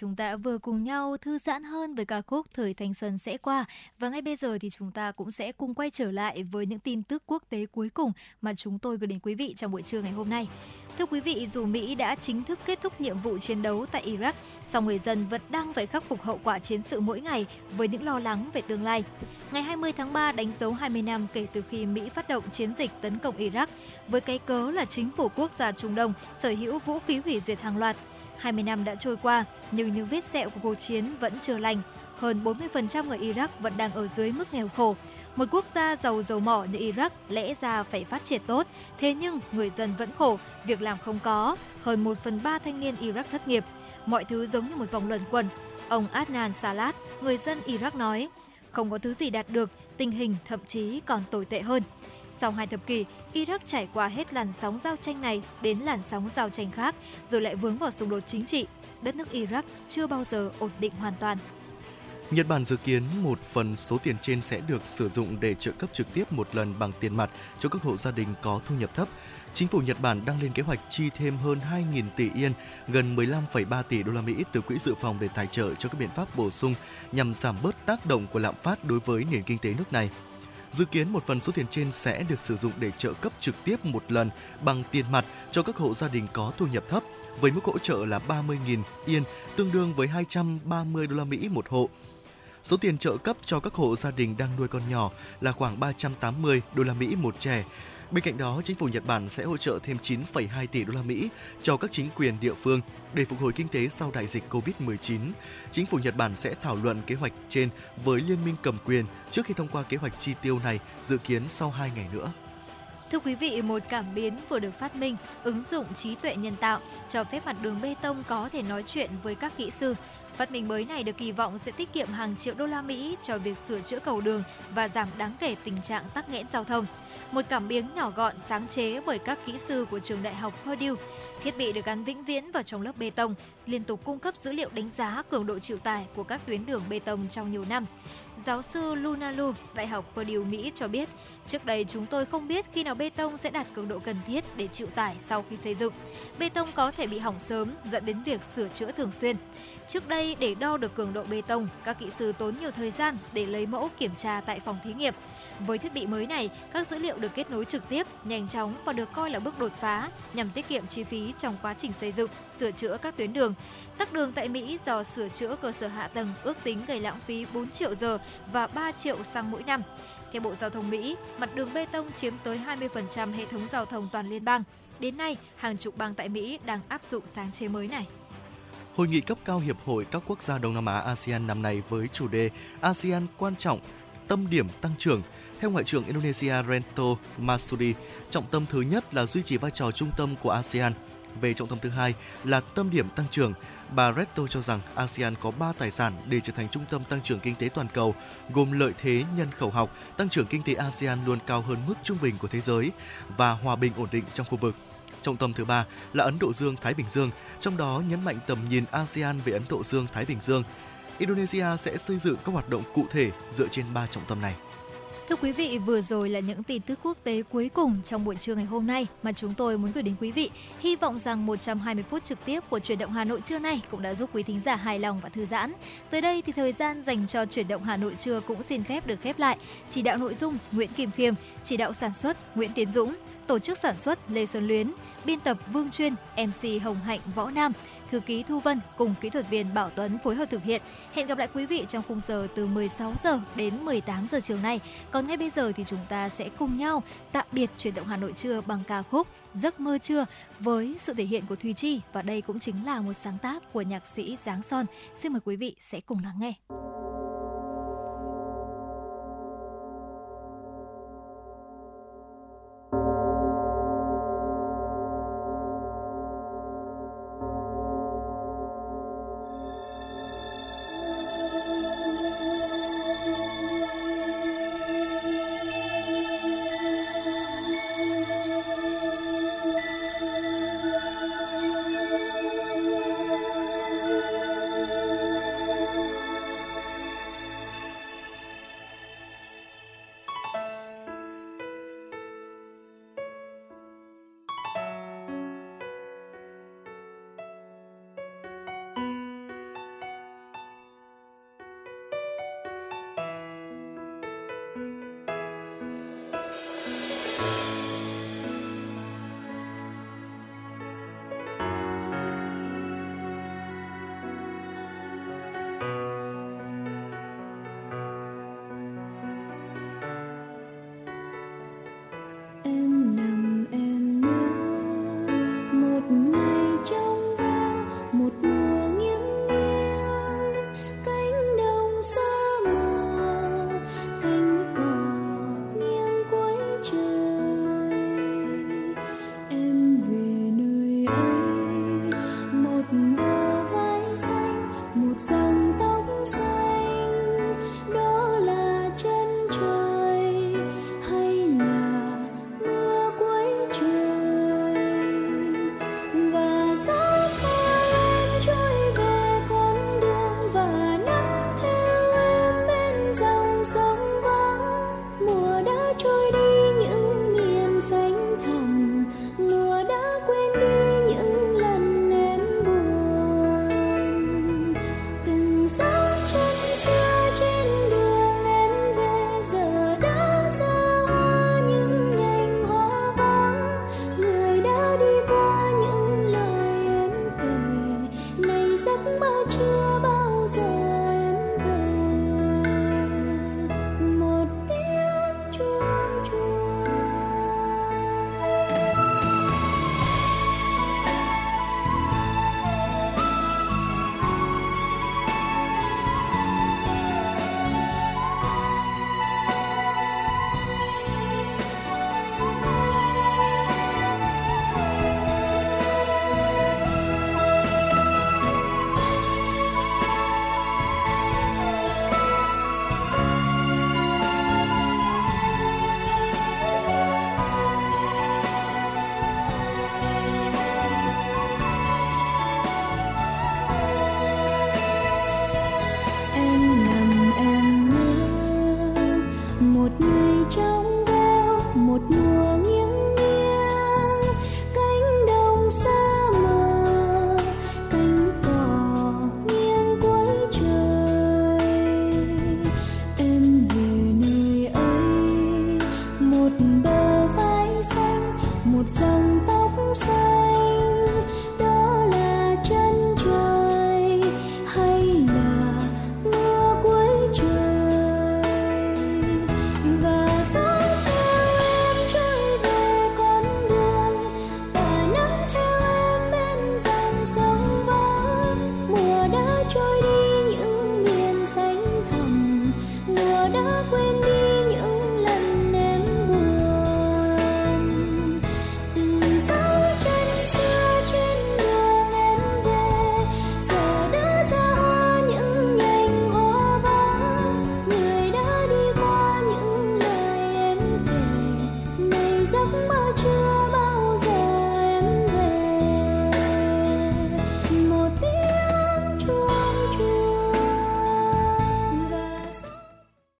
chúng ta vừa cùng nhau thư giãn hơn với ca khúc Thời thanh xuân sẽ qua và ngay bây giờ thì chúng ta cũng sẽ cùng quay trở lại với những tin tức quốc tế cuối cùng mà chúng tôi gửi đến quý vị trong buổi trưa ngày hôm nay. Thưa quý vị, dù Mỹ đã chính thức kết thúc nhiệm vụ chiến đấu tại Iraq, song người dân vẫn đang phải khắc phục hậu quả chiến sự mỗi ngày với những lo lắng về tương lai. Ngày 20 tháng 3 đánh dấu 20 năm kể từ khi Mỹ phát động chiến dịch tấn công Iraq với cái cớ là chính phủ quốc gia Trung Đông sở hữu vũ khí hủy diệt hàng loạt 20 năm đã trôi qua, nhưng những vết sẹo của cuộc chiến vẫn chưa lành. Hơn 40% người Iraq vẫn đang ở dưới mức nghèo khổ. Một quốc gia giàu dầu mỏ như Iraq lẽ ra phải phát triển tốt, thế nhưng người dân vẫn khổ, việc làm không có, hơn 1 phần 3 thanh niên Iraq thất nghiệp. Mọi thứ giống như một vòng luẩn quẩn. Ông Adnan Salat, người dân Iraq nói, không có thứ gì đạt được, tình hình thậm chí còn tồi tệ hơn. Sau hai thập kỷ, Iraq trải qua hết làn sóng giao tranh này đến làn sóng giao tranh khác, rồi lại vướng vào xung đột chính trị. Đất nước Iraq chưa bao giờ ổn định hoàn toàn. Nhật Bản dự kiến một phần số tiền trên sẽ được sử dụng để trợ cấp trực tiếp một lần bằng tiền mặt cho các hộ gia đình có thu nhập thấp. Chính phủ Nhật Bản đang lên kế hoạch chi thêm hơn 2.000 tỷ yên, gần 15,3 tỷ đô la Mỹ từ quỹ dự phòng để tài trợ cho các biện pháp bổ sung nhằm giảm bớt tác động của lạm phát đối với nền kinh tế nước này. Dự kiến một phần số tiền trên sẽ được sử dụng để trợ cấp trực tiếp một lần bằng tiền mặt cho các hộ gia đình có thu nhập thấp với mức hỗ trợ là 30.000 yên, tương đương với 230 đô la Mỹ một hộ. Số tiền trợ cấp cho các hộ gia đình đang nuôi con nhỏ là khoảng 380 đô la Mỹ một trẻ. Bên cạnh đó, chính phủ Nhật Bản sẽ hỗ trợ thêm 9,2 tỷ đô la Mỹ cho các chính quyền địa phương để phục hồi kinh tế sau đại dịch Covid-19. Chính phủ Nhật Bản sẽ thảo luận kế hoạch trên với liên minh cầm quyền trước khi thông qua kế hoạch chi tiêu này dự kiến sau 2 ngày nữa. Thưa quý vị, một cảm biến vừa được phát minh, ứng dụng trí tuệ nhân tạo, cho phép mặt đường bê tông có thể nói chuyện với các kỹ sư. Phát minh mới này được kỳ vọng sẽ tiết kiệm hàng triệu đô la Mỹ cho việc sửa chữa cầu đường và giảm đáng kể tình trạng tắc nghẽn giao thông. Một cảm biến nhỏ gọn sáng chế bởi các kỹ sư của trường đại học Purdue. Thiết bị được gắn vĩnh viễn vào trong lớp bê tông, liên tục cung cấp dữ liệu đánh giá cường độ chịu tải của các tuyến đường bê tông trong nhiều năm. Giáo sư Luna Lu, Đại học Purdue, Mỹ cho biết, trước đây chúng tôi không biết khi nào bê tông sẽ đạt cường độ cần thiết để chịu tải sau khi xây dựng. Bê tông có thể bị hỏng sớm, dẫn đến việc sửa chữa thường xuyên. Trước đây, để đo được cường độ bê tông, các kỹ sư tốn nhiều thời gian để lấy mẫu kiểm tra tại phòng thí nghiệm. Với thiết bị mới này, các dữ liệu được kết nối trực tiếp, nhanh chóng và được coi là bước đột phá nhằm tiết kiệm chi phí trong quá trình xây dựng, sửa chữa các tuyến đường. Tắc đường tại Mỹ do sửa chữa cơ sở hạ tầng ước tính gây lãng phí 4 triệu giờ và 3 triệu xăng mỗi năm. Theo Bộ Giao thông Mỹ, mặt đường bê tông chiếm tới 20% hệ thống giao thông toàn liên bang. Đến nay, hàng chục bang tại Mỹ đang áp dụng sáng chế mới này. Hội nghị cấp cao Hiệp hội các quốc gia Đông Nam Á ASEAN năm nay với chủ đề ASEAN quan trọng, tâm điểm tăng trưởng. Theo Ngoại trưởng Indonesia Rento Masudi, trọng tâm thứ nhất là duy trì vai trò trung tâm của ASEAN. Về trọng tâm thứ hai là tâm điểm tăng trưởng. Bà Reto cho rằng ASEAN có 3 tài sản để trở thành trung tâm tăng trưởng kinh tế toàn cầu, gồm lợi thế nhân khẩu học, tăng trưởng kinh tế ASEAN luôn cao hơn mức trung bình của thế giới và hòa bình ổn định trong khu vực. Trọng tâm thứ ba là Ấn Độ Dương Thái Bình Dương, trong đó nhấn mạnh tầm nhìn ASEAN về Ấn Độ Dương Thái Bình Dương. Indonesia sẽ xây dựng các hoạt động cụ thể dựa trên ba trọng tâm này. Thưa quý vị, vừa rồi là những tin tức quốc tế cuối cùng trong buổi trưa ngày hôm nay mà chúng tôi muốn gửi đến quý vị. Hy vọng rằng 120 phút trực tiếp của chuyển động Hà Nội trưa nay cũng đã giúp quý thính giả hài lòng và thư giãn. Tới đây thì thời gian dành cho chuyển động Hà Nội trưa cũng xin phép được khép lại. Chỉ đạo nội dung Nguyễn Kim Khiêm, chỉ đạo sản xuất Nguyễn Tiến Dũng, tổ chức sản xuất Lê Xuân Luyến, biên tập Vương Chuyên, MC Hồng Hạnh Võ Nam thư ký Thu Vân cùng kỹ thuật viên Bảo Tuấn phối hợp thực hiện. Hẹn gặp lại quý vị trong khung giờ từ 16 giờ đến 18 giờ chiều nay. Còn ngay bây giờ thì chúng ta sẽ cùng nhau tạm biệt chuyển động Hà Nội trưa bằng ca khúc Giấc mơ trưa với sự thể hiện của Thùy Chi và đây cũng chính là một sáng tác của nhạc sĩ Giáng Son. Xin mời quý vị sẽ cùng lắng nghe.